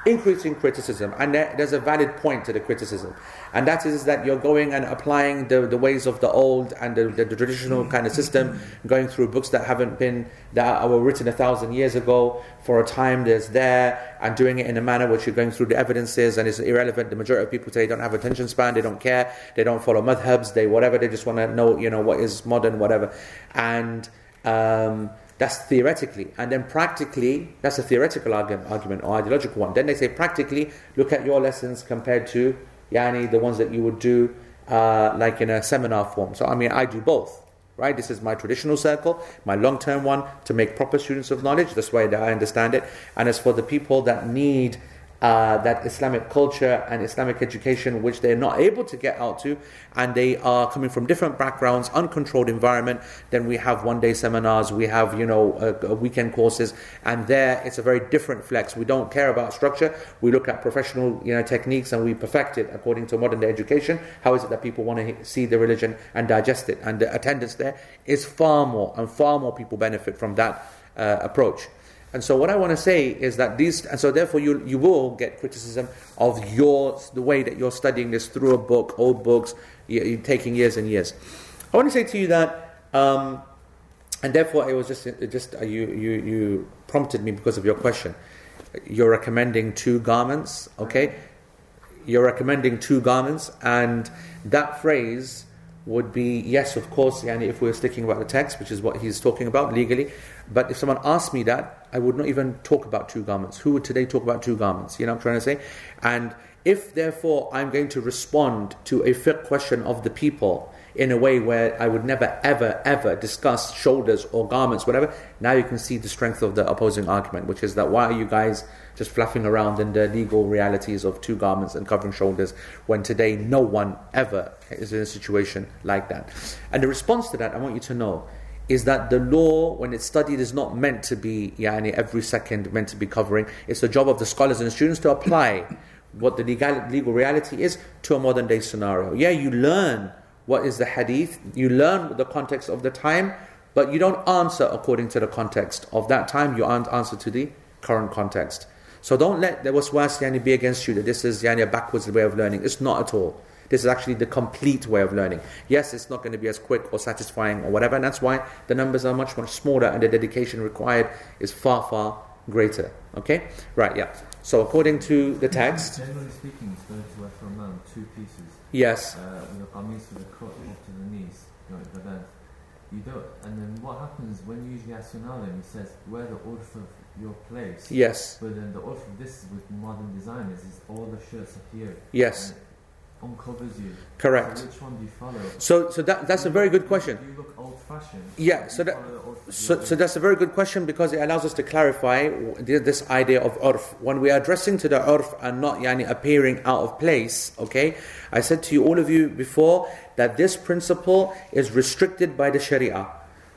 increasing criticism, and there, there's a valid point to the criticism, and that is that you're going and applying the, the ways of the old and the, the, traditional kind of system, going through books that haven't been that were written a thousand years ago for a time that's there, and doing it in a manner which you're going through the evidences and it's irrelevant. The majority of people today don't have attention span, they don't care, they don't follow madhabs, they whatever, they just want to know you know what is modern, whatever, and. Um, that's theoretically. And then practically, that's a theoretical argument, argument or ideological one. Then they say practically, look at your lessons compared to yani, the ones that you would do uh, like in a seminar form. So, I mean, I do both. Right? This is my traditional circle, my long term one to make proper students of knowledge. That's that I understand it. And as for the people that need uh, that Islamic culture and Islamic education, which they're not able to get out to, and they are coming from different backgrounds, uncontrolled environment. Then we have one-day seminars, we have you know uh, weekend courses, and there it's a very different flex. We don't care about structure. We look at professional you know techniques and we perfect it according to modern day education. How is it that people want to see the religion and digest it? And the attendance there is far more, and far more people benefit from that uh, approach. And so what I want to say is that these, and so therefore you, you will get criticism of your, the way that you're studying this through a book, old books, you, you're taking years and years. I want to say to you that, um, and therefore it was just, it just uh, you, you, you prompted me because of your question. You're recommending two garments, okay? You're recommending two garments, and that phrase would be yes, of course, yani if we're sticking about the text, which is what he's talking about legally. But if someone asked me that, I would not even talk about two garments. Who would today talk about two garments? You know what I'm trying to say? And if therefore I'm going to respond to a fiqh question of the people in a way where I would never, ever, ever discuss shoulders or garments, whatever, now you can see the strength of the opposing argument, which is that why are you guys just fluffing around in the legal realities of two garments and covering shoulders when today no one ever is in a situation like that? And the response to that, I want you to know, is that the law, when it's studied, is not meant to be yani, every second meant to be covering. It's the job of the scholars and the students to apply what the legal, legal reality is to a modern day scenario. Yeah, you learn what is the hadith, you learn the context of the time, but you don't answer according to the context of that time, you aren't answer to the current context. So don't let the waswas yani, be against you that this is yani, a backwards way of learning. It's not at all. This is actually the complete way of learning. Yes, it's not going to be as quick or satisfying or whatever, and that's why the numbers are much, much smaller and the dedication required is far, far greater. Okay? Right, yeah. So according to the text. Generally speaking, it's going to two pieces. Yes. Uh, qamis with a cut up to the knees, the. You don't. And then what happens when you usually ask your alim, he says, wear the urf of your place. Yes. But then the urf of this with modern designers is all the shirts are here. Yes. Uncovers you. Correct. So which one do you follow? So, so that, that's a very good question. Do you look old fashioned? Yeah, so that- follow the urf of So, so that's a very good question because it allows us to clarify this idea of urf. When we are addressing to the urf and not yani, appearing out of place, okay? I said to you, all of you before, that this principle is restricted by the Sharia.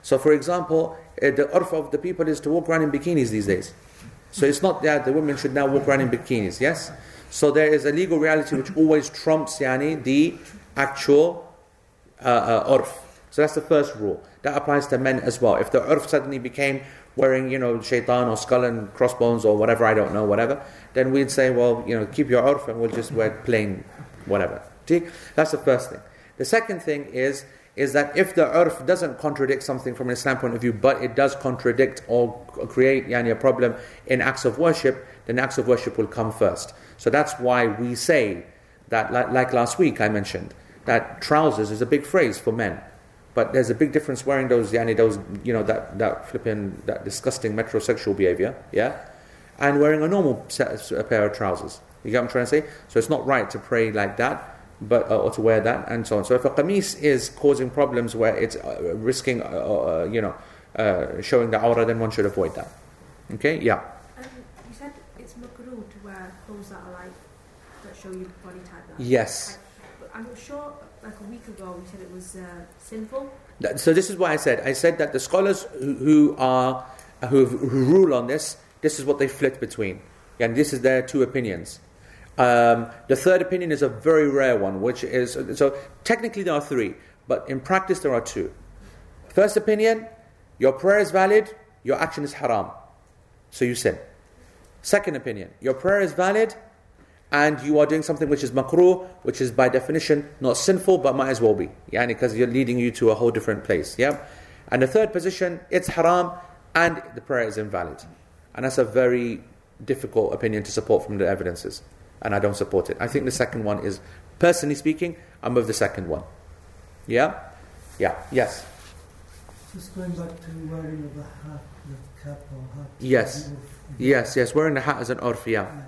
So, for example, uh, the urf of the people is to walk around in bikinis these days. So it's not that the women should now walk around in bikinis, yes? So there is a legal reality which always trumps yani, the actual uh, uh, urf. So that's the first rule. That applies to men as well. If the urf suddenly became wearing, you know, shaitan or skull and crossbones or whatever, I don't know, whatever, then we'd say, well, you know, keep your urf and we'll just wear plain whatever. See? That's the first thing. The second thing is, is that if the urf doesn't contradict something from an Islam point of view, but it does contradict or create yani, a problem in acts of worship, then acts of worship will come first. So that's why we say that, like, last week I mentioned, that trousers is a big phrase for men. But there's a big difference wearing those, yani those, you know, that, that flipping, that disgusting metrosexual behavior, yeah? And wearing a normal set, a pair of trousers. You get what I'm trying to say? So it's not right to pray like that, but uh, or to wear that, and so on. So if a qamis is causing problems where it's uh, risking, uh, uh, you know, uh, showing the aura, then one should avoid that. Okay? Yeah. Um, you said it's makruh to wear clothes that are like that show your body type. That. Yes. I'm sure, like a week ago, you said it was uh, sinful. That- So this is what I said. I said that the scholars who, who are who, who rule on this, this is what they flit between, and this is their two opinions. Um, the third opinion is a very rare one, which is so technically there are three, but in practice there are two. First opinion: your prayer is valid, your action is haram, so you sin. Second opinion: your prayer is valid, and you are doing something which is makruh, which is by definition not sinful, but might as well be. Yeah, because you're leading you to a whole different place. Yeah? And the third position, it's haram, and the prayer is invalid. And that's a very difficult opinion to support from the evidences. And I don't support it. I think the second one is, personally speaking, I'm with the second one. Yeah? Yeah. Yes. Just going back to wearing of the hat, the cap or hat. Yes. Yes, yes. Wearing the hat as an urf, yeah. Uh,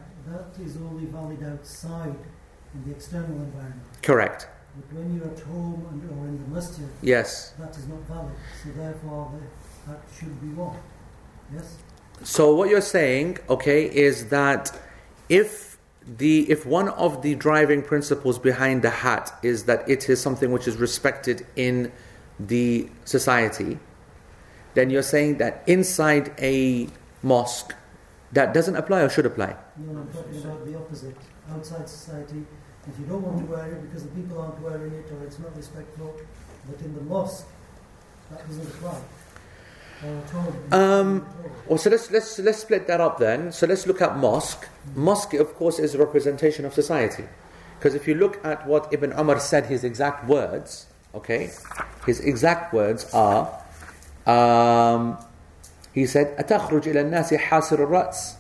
That is only valid outside in the external environment. Correct. But when you're at home and, or in the masjid, Yes. that is not valid. So therefore, the hat should be worn. Yes? So what you're saying, okay, is that if the if one of the driving principles behind the hat is that it is something which is respected in the society, then you're saying that inside a mosque that doesn't apply or should apply. No, I'm talking about the opposite. Outside society, if you don't want to wear it because the people aren't wearing it or it's not respectful, but in the mosque, that doesn't apply. Or at all. Um, Well, so let's let's let's split that up then. So let's look at mosque. Mosque, of course, is a representation of society. Because if you look at what Ibn Umar said, his exact words, okay, his exact words are, um, he said, "أتخرج إلى الناس حاسر الرأس."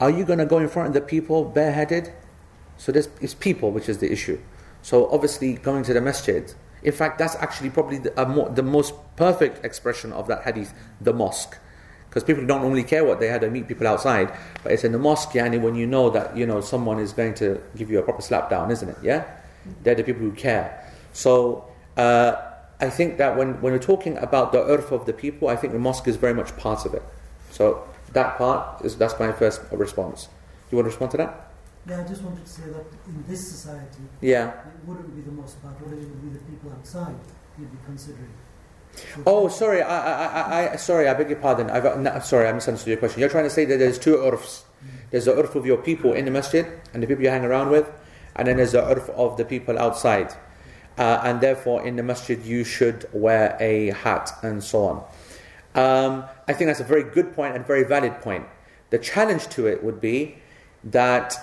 Are you going to go in front of the people bareheaded? So this is people, which is the issue. So obviously, going to the masjid. In fact, that's actually probably the, a mo- the most perfect expression of that hadith, the mosque. Because people don't normally care what they had to meet people outside, but it's in the mosque, yani, when you know that you know someone is going to give you a proper slap down, isn't it? Yeah, they're the people who care. So uh, I think that when, when we're talking about the urf of the people, I think the mosque is very much part of it. So that part is that's my first response. You want to respond to that? Yeah, I just wanted to say that in this society, Yeah. it wouldn't be the mosque part, but it would be the people outside you'd be considering. So- Oh, sorry. I, I, I, I, sorry. I beg your pardon. I've, no, sorry, I misunderstood your question. You're trying to say that there's two urfs. Mm. There's the urf of your people in the masjid and the people you hang around with, and then there's the urf of the people outside. Uh, and therefore, in the masjid, you should wear a hat and so on. Um, I think that's a very good point and very valid point. The challenge to it would be that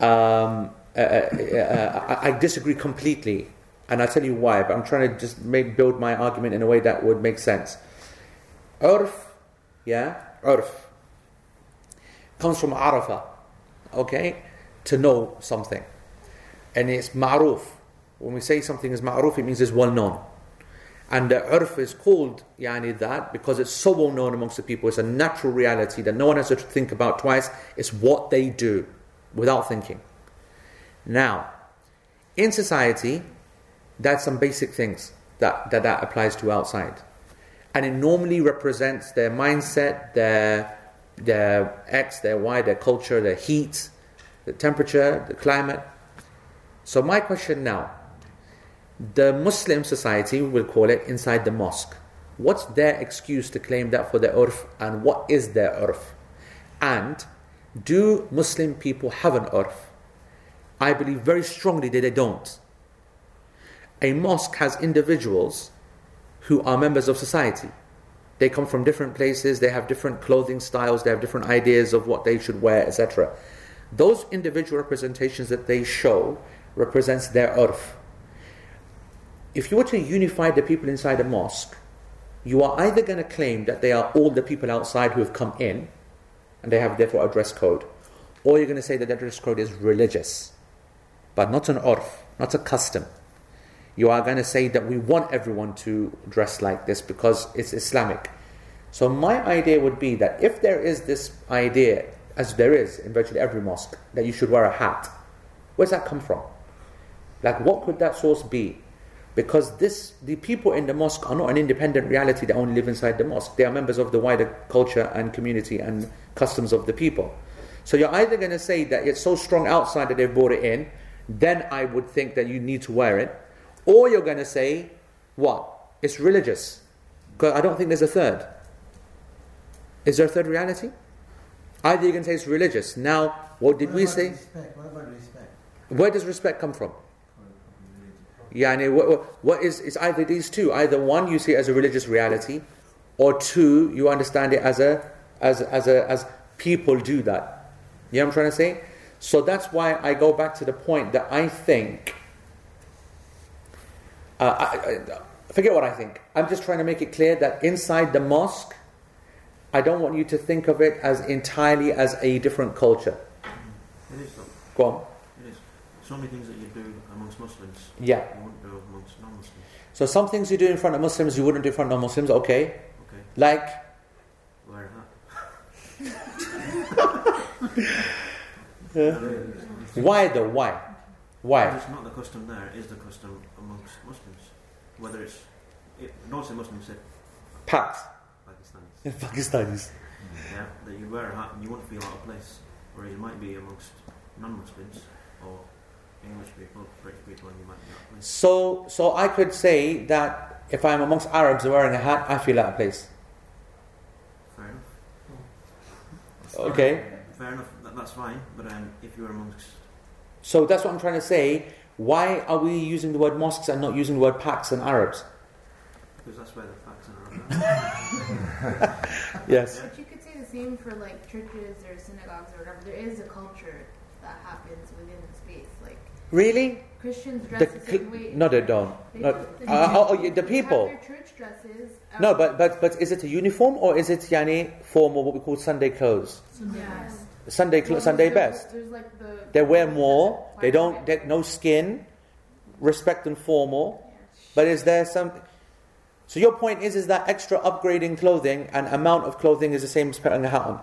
um, uh, uh, uh, I disagree completely, and I'll tell you why. But I'm trying to just make, build my argument in a way that would make sense. Urf, yeah, urf comes from arafa, okay, to know something, and it's ma'ruf. When we say something is ma'ruf, it means it's well known. And the urf is called yani that because it's so well known amongst the people. It's a natural reality that no one has to think about twice. It's what they do without thinking. Now, in society, that's some basic things that, that that applies to outside. And it normally represents their mindset, their, their X, their Y, their culture, their heat, the temperature, the climate. So, my question now the Muslim society, will call it, inside the mosque. What's their excuse to claim that for their urf, and what is their urf? And do Muslim people have an urf? I believe very strongly that they don't. A mosque has individuals who are members of society. They come from different places, they have different clothing styles, they have different ideas of what they should wear, etc. Those individual representations that they show represents their urf. If you were to unify the people inside a mosque, you are either going to claim that they are all the people outside who have come in, and they have therefore a dress code, or you're going to say that their dress code is religious, but not an urf, not a custom. You are going to say that we want everyone to dress like this because it's Islamic. So my idea would be that if there is this idea, as there is in virtually every mosque, that you should wear a hat, where's that come from? Like what could that source be? Because this, the people in the mosque are not an independent reality that only live inside the mosque. They are members of the wider culture and community and customs of the people. So you're either going to say that it's so strong outside that they've brought it in, then I would think that you need to wear it. Or you're going to say, what? It's religious. Because I don't think there's a third. Is there a third reality? Either you're going to say it's religious. Now, what did What we say? Respect? What about respect? Where does respect come from? Yani, what, what is, it's either these two. Either one, you see it as a religious reality, or two, you understand it as a, as, as a, as people do that. You know what I'm trying to say? So that's why I go back to the point that I think, uh, I, I, forget what I think. I'm just trying to make it clear that inside the mosque, I don't want you to think of it as entirely as a different culture. It is though. Go on. So many things that you do amongst Muslims Yeah. you wouldn't do amongst non-Muslims. So some things you do in front of Muslims you wouldn't do in front of non-Muslims. Okay. Okay. Like Wear a hat. why though? Why? Why? It's not the custom there. It is the custom amongst Muslims. Whether it's it, don't say Muslims, say Paks. Pakistanis. Pakistanis. Yeah, that you wear a hat and you won't feel out of place. Whereas you might be amongst non-Muslims or English people, British people, and you might not. be. So, so I could say that if I'm amongst Arabs wearing a hat, I feel out of place. Fair enough. Okay. Fair enough. That, that's fine. But um, if you're amongst So that's what I'm trying to say. Why are we using the word mosques and not using the word Paks and Arabs? because that's where the facts are. Yes. But you could say the same for like churches or synagogues or whatever. There is a culture that happens within the space. Like Really? Christians dress The, the, same way. no, they don't. They Not, do. uh, oh, oh, the people. church dresses. um, No, but, but, but is it a uniform or is it yani formal, what we call Sunday clothes? Sunday Yeah. best. Sunday, Well, clo- Sunday there's- best. There's like the. They wear more. They don't. Like- They, no skin. Respect and formal. But is there some? So your point is, is that extra upgrading clothing and amount of clothing is the same as putting a hat on?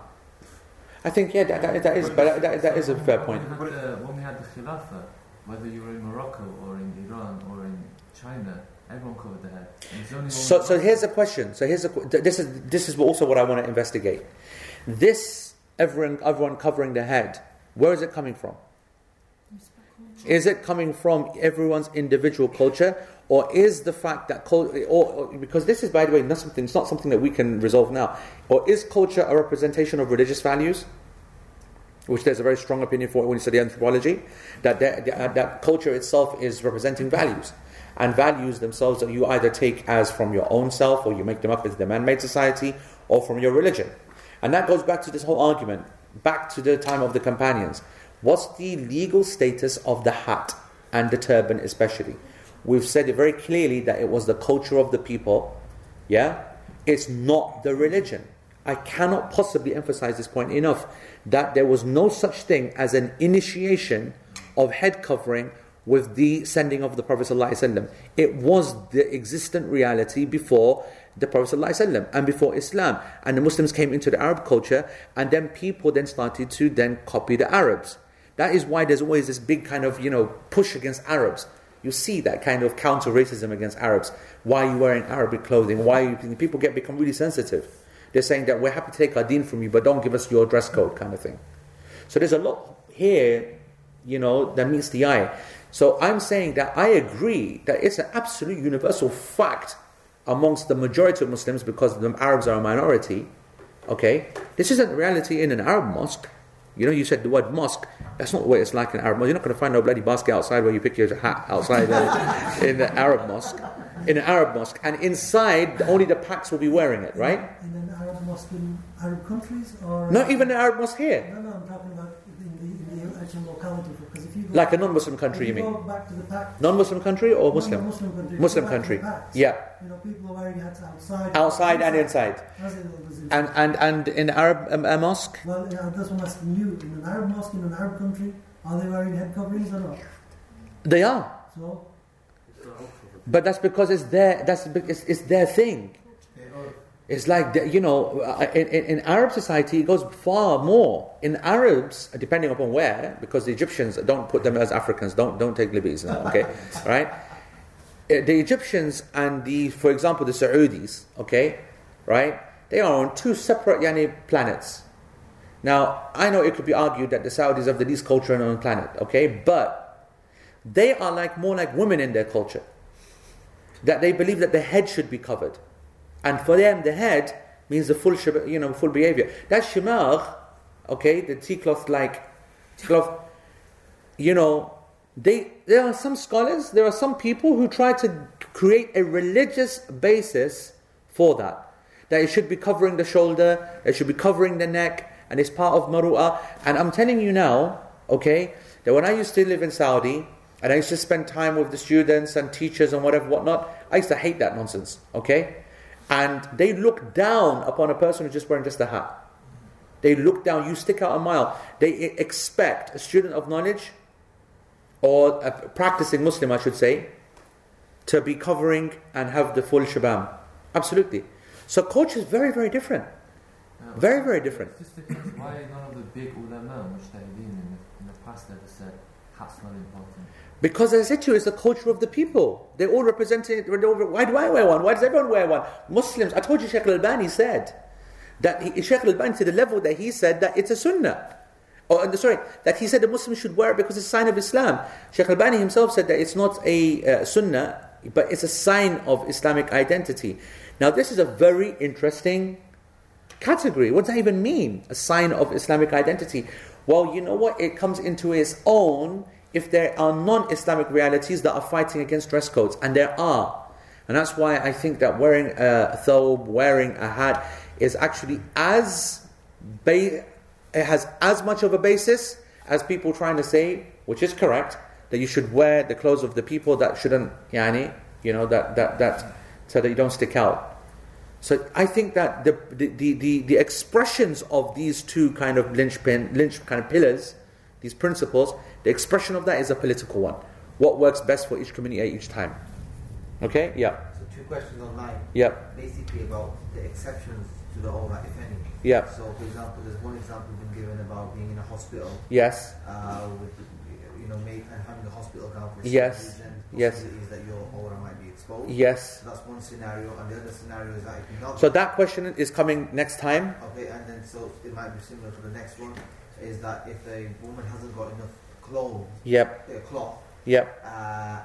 I think yeah, that, that, that is, but that, that is a fair point. When we, had the, when we had the Khilafah, whether you were in Morocco or in Iran or in China, everyone covered their head. And it's only when So, so here's a question. So here's a this is this is also what I want to investigate. This everyone everyone covering their head. Where is it coming from? Is it coming from everyone's individual culture, or is the fact that cul- or, or- because this is by the way not something it's not something that we can resolve now, or is culture a representation of religious values? Which there's a very strong opinion for when you study anthropology, that that, that, uh, that culture itself is representing values, and values themselves that you either take as from your own self, or you make them up as the man-made society, or from your religion, and that goes back to this whole argument, back to the time of the companions. What's the legal status of the hat and the turban, especially? We've said it very clearly that it was the culture of the people. Yeah? It's not the religion. I cannot possibly emphasize this point enough that there was no such thing as an initiation of head covering with the sending of the Prophet. ﷺ. It was the existent reality before the Prophet ﷺ and before Islam. And the Muslims came into the Arab culture, and then people then started to then copy the Arabs. That is why there's always this big kind of, you know, push against Arabs. You see that kind of counter racism against Arabs. Why are you wearing Arabic clothing? Why you, people get become really sensitive. They're saying that we're happy to take our deen from you, but don't give us your dress code kind of thing. So there's a lot here, you know, that meets the eye. So I'm saying that I agree that it's an absolute universal fact amongst the majority of Muslims because the Arabs are a minority. Okay, this isn't reality in an Arab mosque. You know, you said the word mosque. That's not what it's like in Arab mosque. You're not going to find no bloody basket outside where you pick your hat outside uh, in the Arab mosque. In an Arab mosque, and inside only the Paks will be wearing it, right? An Arab mosque in Arab countries or Not even an Arab mosque here, No, no, I'm talking about in the, in the actual locality. Because if you like a non-Muslim country. You if mean back to the pack, non-Muslim country or no, Muslim? Muslim country. Muslim back the country. packs. Yeah, You know, people are wearing hats outside. outside and inside. As it was in- And and and in Arab um, uh, mosque, well, yeah, that's what I'm asking you. In an Arab mosque, in an Arab country, are they wearing head coverings or not? they are. So, But that's because it's their that's it's, it's their thing. It's like the- you know, in, in, Arab society, it goes far more. In Arabs, depending upon where, because the Egyptians don't put them as Africans. Don't don't take liberties now. Okay, right? Uh, The Egyptians and the, for example, the Saudis. Okay, right? They are on two separate yani planets. Now, I know it could be argued that the Saudis have the least culture on the planet. Okay, but they are like more like women in their culture that they believe that the head should be covered. And for them, the head means the full, you know, full behavior. That shimagh, okay, the tea cloth like, cloth, you know, they, there are some scholars, there are some people who try to create a religious basis for that. That it should be covering the shoulder, it should be covering the neck, and it's part of maru'ah. And I'm telling you now, okay, that when I used to live in Saudi, and I used to spend time with the students and teachers and whatever, whatnot, I used to hate that nonsense, okay? And they look down upon a person who's just wearing just a hat. They look down, you stick out a mile. They expect a student of knowledge, or a practicing Muslim, I should say, to be covering and have the full shabam. Absolutely. So culture is very, very different. Uh, Very, very different. It just depends why none of the big ulama, mujtahideen in the, in the past ever said hat's not important. Because as I said to you, it's the culture of the people. They all represent it. Why do I wear one? Why does everyone wear one? Muslims, I told you Sheikh Al-Albani said that he, Sheikh Al-Albani to the level that he said that it's a sunnah. Oh, sorry, that he said the Muslims should wear it because it's a sign of Islam. Sheikh Al-Bani himself said that it's not a uh, sunnah, but it's a sign of Islamic identity. Now, this is a very interesting category. What does that even mean? A sign of Islamic identity. Well, you know what? It comes into its own if there are non Islamic realities that are fighting against dress codes, and there are. And that's why I think that wearing a thobe, wearing a hat, is actually as ba- it has as much of a basis as people trying to say, which is correct, that you should wear the clothes of the people that shouldn't, yani, you know, that that that so that you don't stick out. So I think that the the, the, the, expressions of these two kind of linchpin, lynch kind of pillars, these principles, the expression of that is a political one. What works best for each community at each time. Okay? Yeah. So two questions online. Yeah. Basically about the exceptions to the right, if any. Yeah. So for example, there's one example been given about being in a hospital. Yes. Uh, with you know, make, and having a hospital gown for Yes. Yes. that your aura might be exposed. Yes. So that's one scenario, and the other scenario is that if you're not. So that question is coming next time. Okay, and then so it might be similar to the next one, is that if a woman hasn't got enough clothes, Yep. cloth, Yep. uh,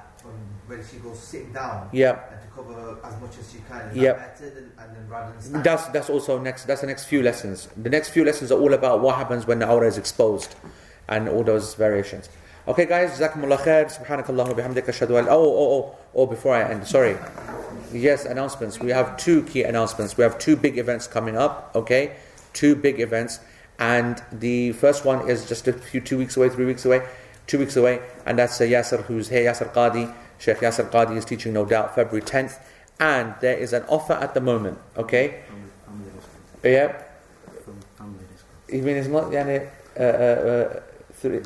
when she goes sitting down, Yep. and to cover as much as she can, is Yep. that than, and then rather than standing? That's that's also next. That's the next few lessons. The next few lessons are all about what happens when the awrah is exposed, and all those variations. Okay, guys, Jazakumullah khair. Subhanakallah bihamdika ashhadu an. Oh, oh, oh, oh! Before I end, sorry. Yes, announcements. We have two key announcements. We have two big events coming up. Okay, two big events, and the first one is just a few two weeks away, three weeks away, two weeks away, and that's uh, Yasser, who's here. Yasser Qadi, Sheikh Yasser Qadi is teaching, no doubt, February 10th, and there is an offer at the moment. Okay, Family, family discount. yeah. From family discount. You mean it's not yani, uh, uh, uh, three,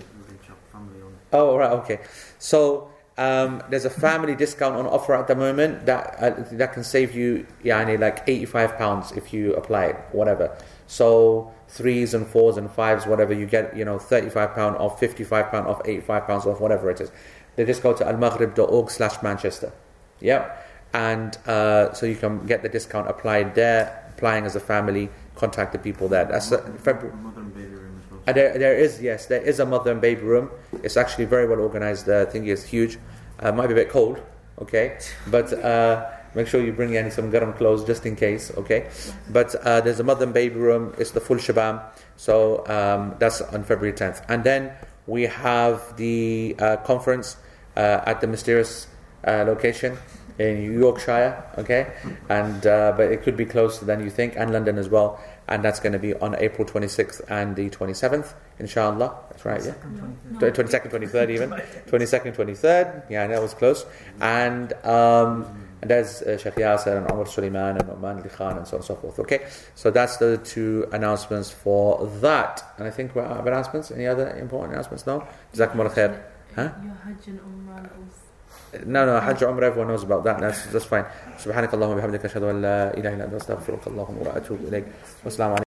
Oh, right, okay. So um, there's a family discount on offer at the moment that uh, that can save you yani, like 85 pounds if you apply it, whatever. So threes and fours and fives, whatever you get, you know, 35 pound off, 55 pound off, 85 pounds off, whatever it is. They just go to almaghrib.org slash Manchester. Yep. And uh, so you can get the discount applied there, applying as a family, contact the people there. That's uh, February. Mother and baby room as well. Uh, there, there is yes, there is a mother and baby room. It's actually very well organized. The thing is huge. Uh, might be a bit cold, okay, but uh, make sure you bring in some garam clothes just in case, okay. But uh, there's a mother and baby room. It's the full shabam. So um, that's on February 10th, and then we have the uh, conference uh, at the mysterious uh, location in Yorkshire, okay, and uh, but it could be closer than you think, and London as well, and that's going to be on April 26th and the 27th, inshallah. That's right, yeah. No, no. 22nd, 23rd, even 22nd, 23rd. Yeah, that was close. And um, and that's uh, Sheikh Yasser and Omar Suleiman and Nouman Ali Khan and so on and so forth. Okay, so that's the two announcements for that. And I think we have announcements. Any other important announcements? No? Jazakumullah khair. Huh? No no Hajj Umrah everyone knows about that that's, that's fine سبحانك اللهم وبحمدك أشهد أن لا إله إلا أنت أستغفرك اللهم وأتوب إليك والسلام عليكم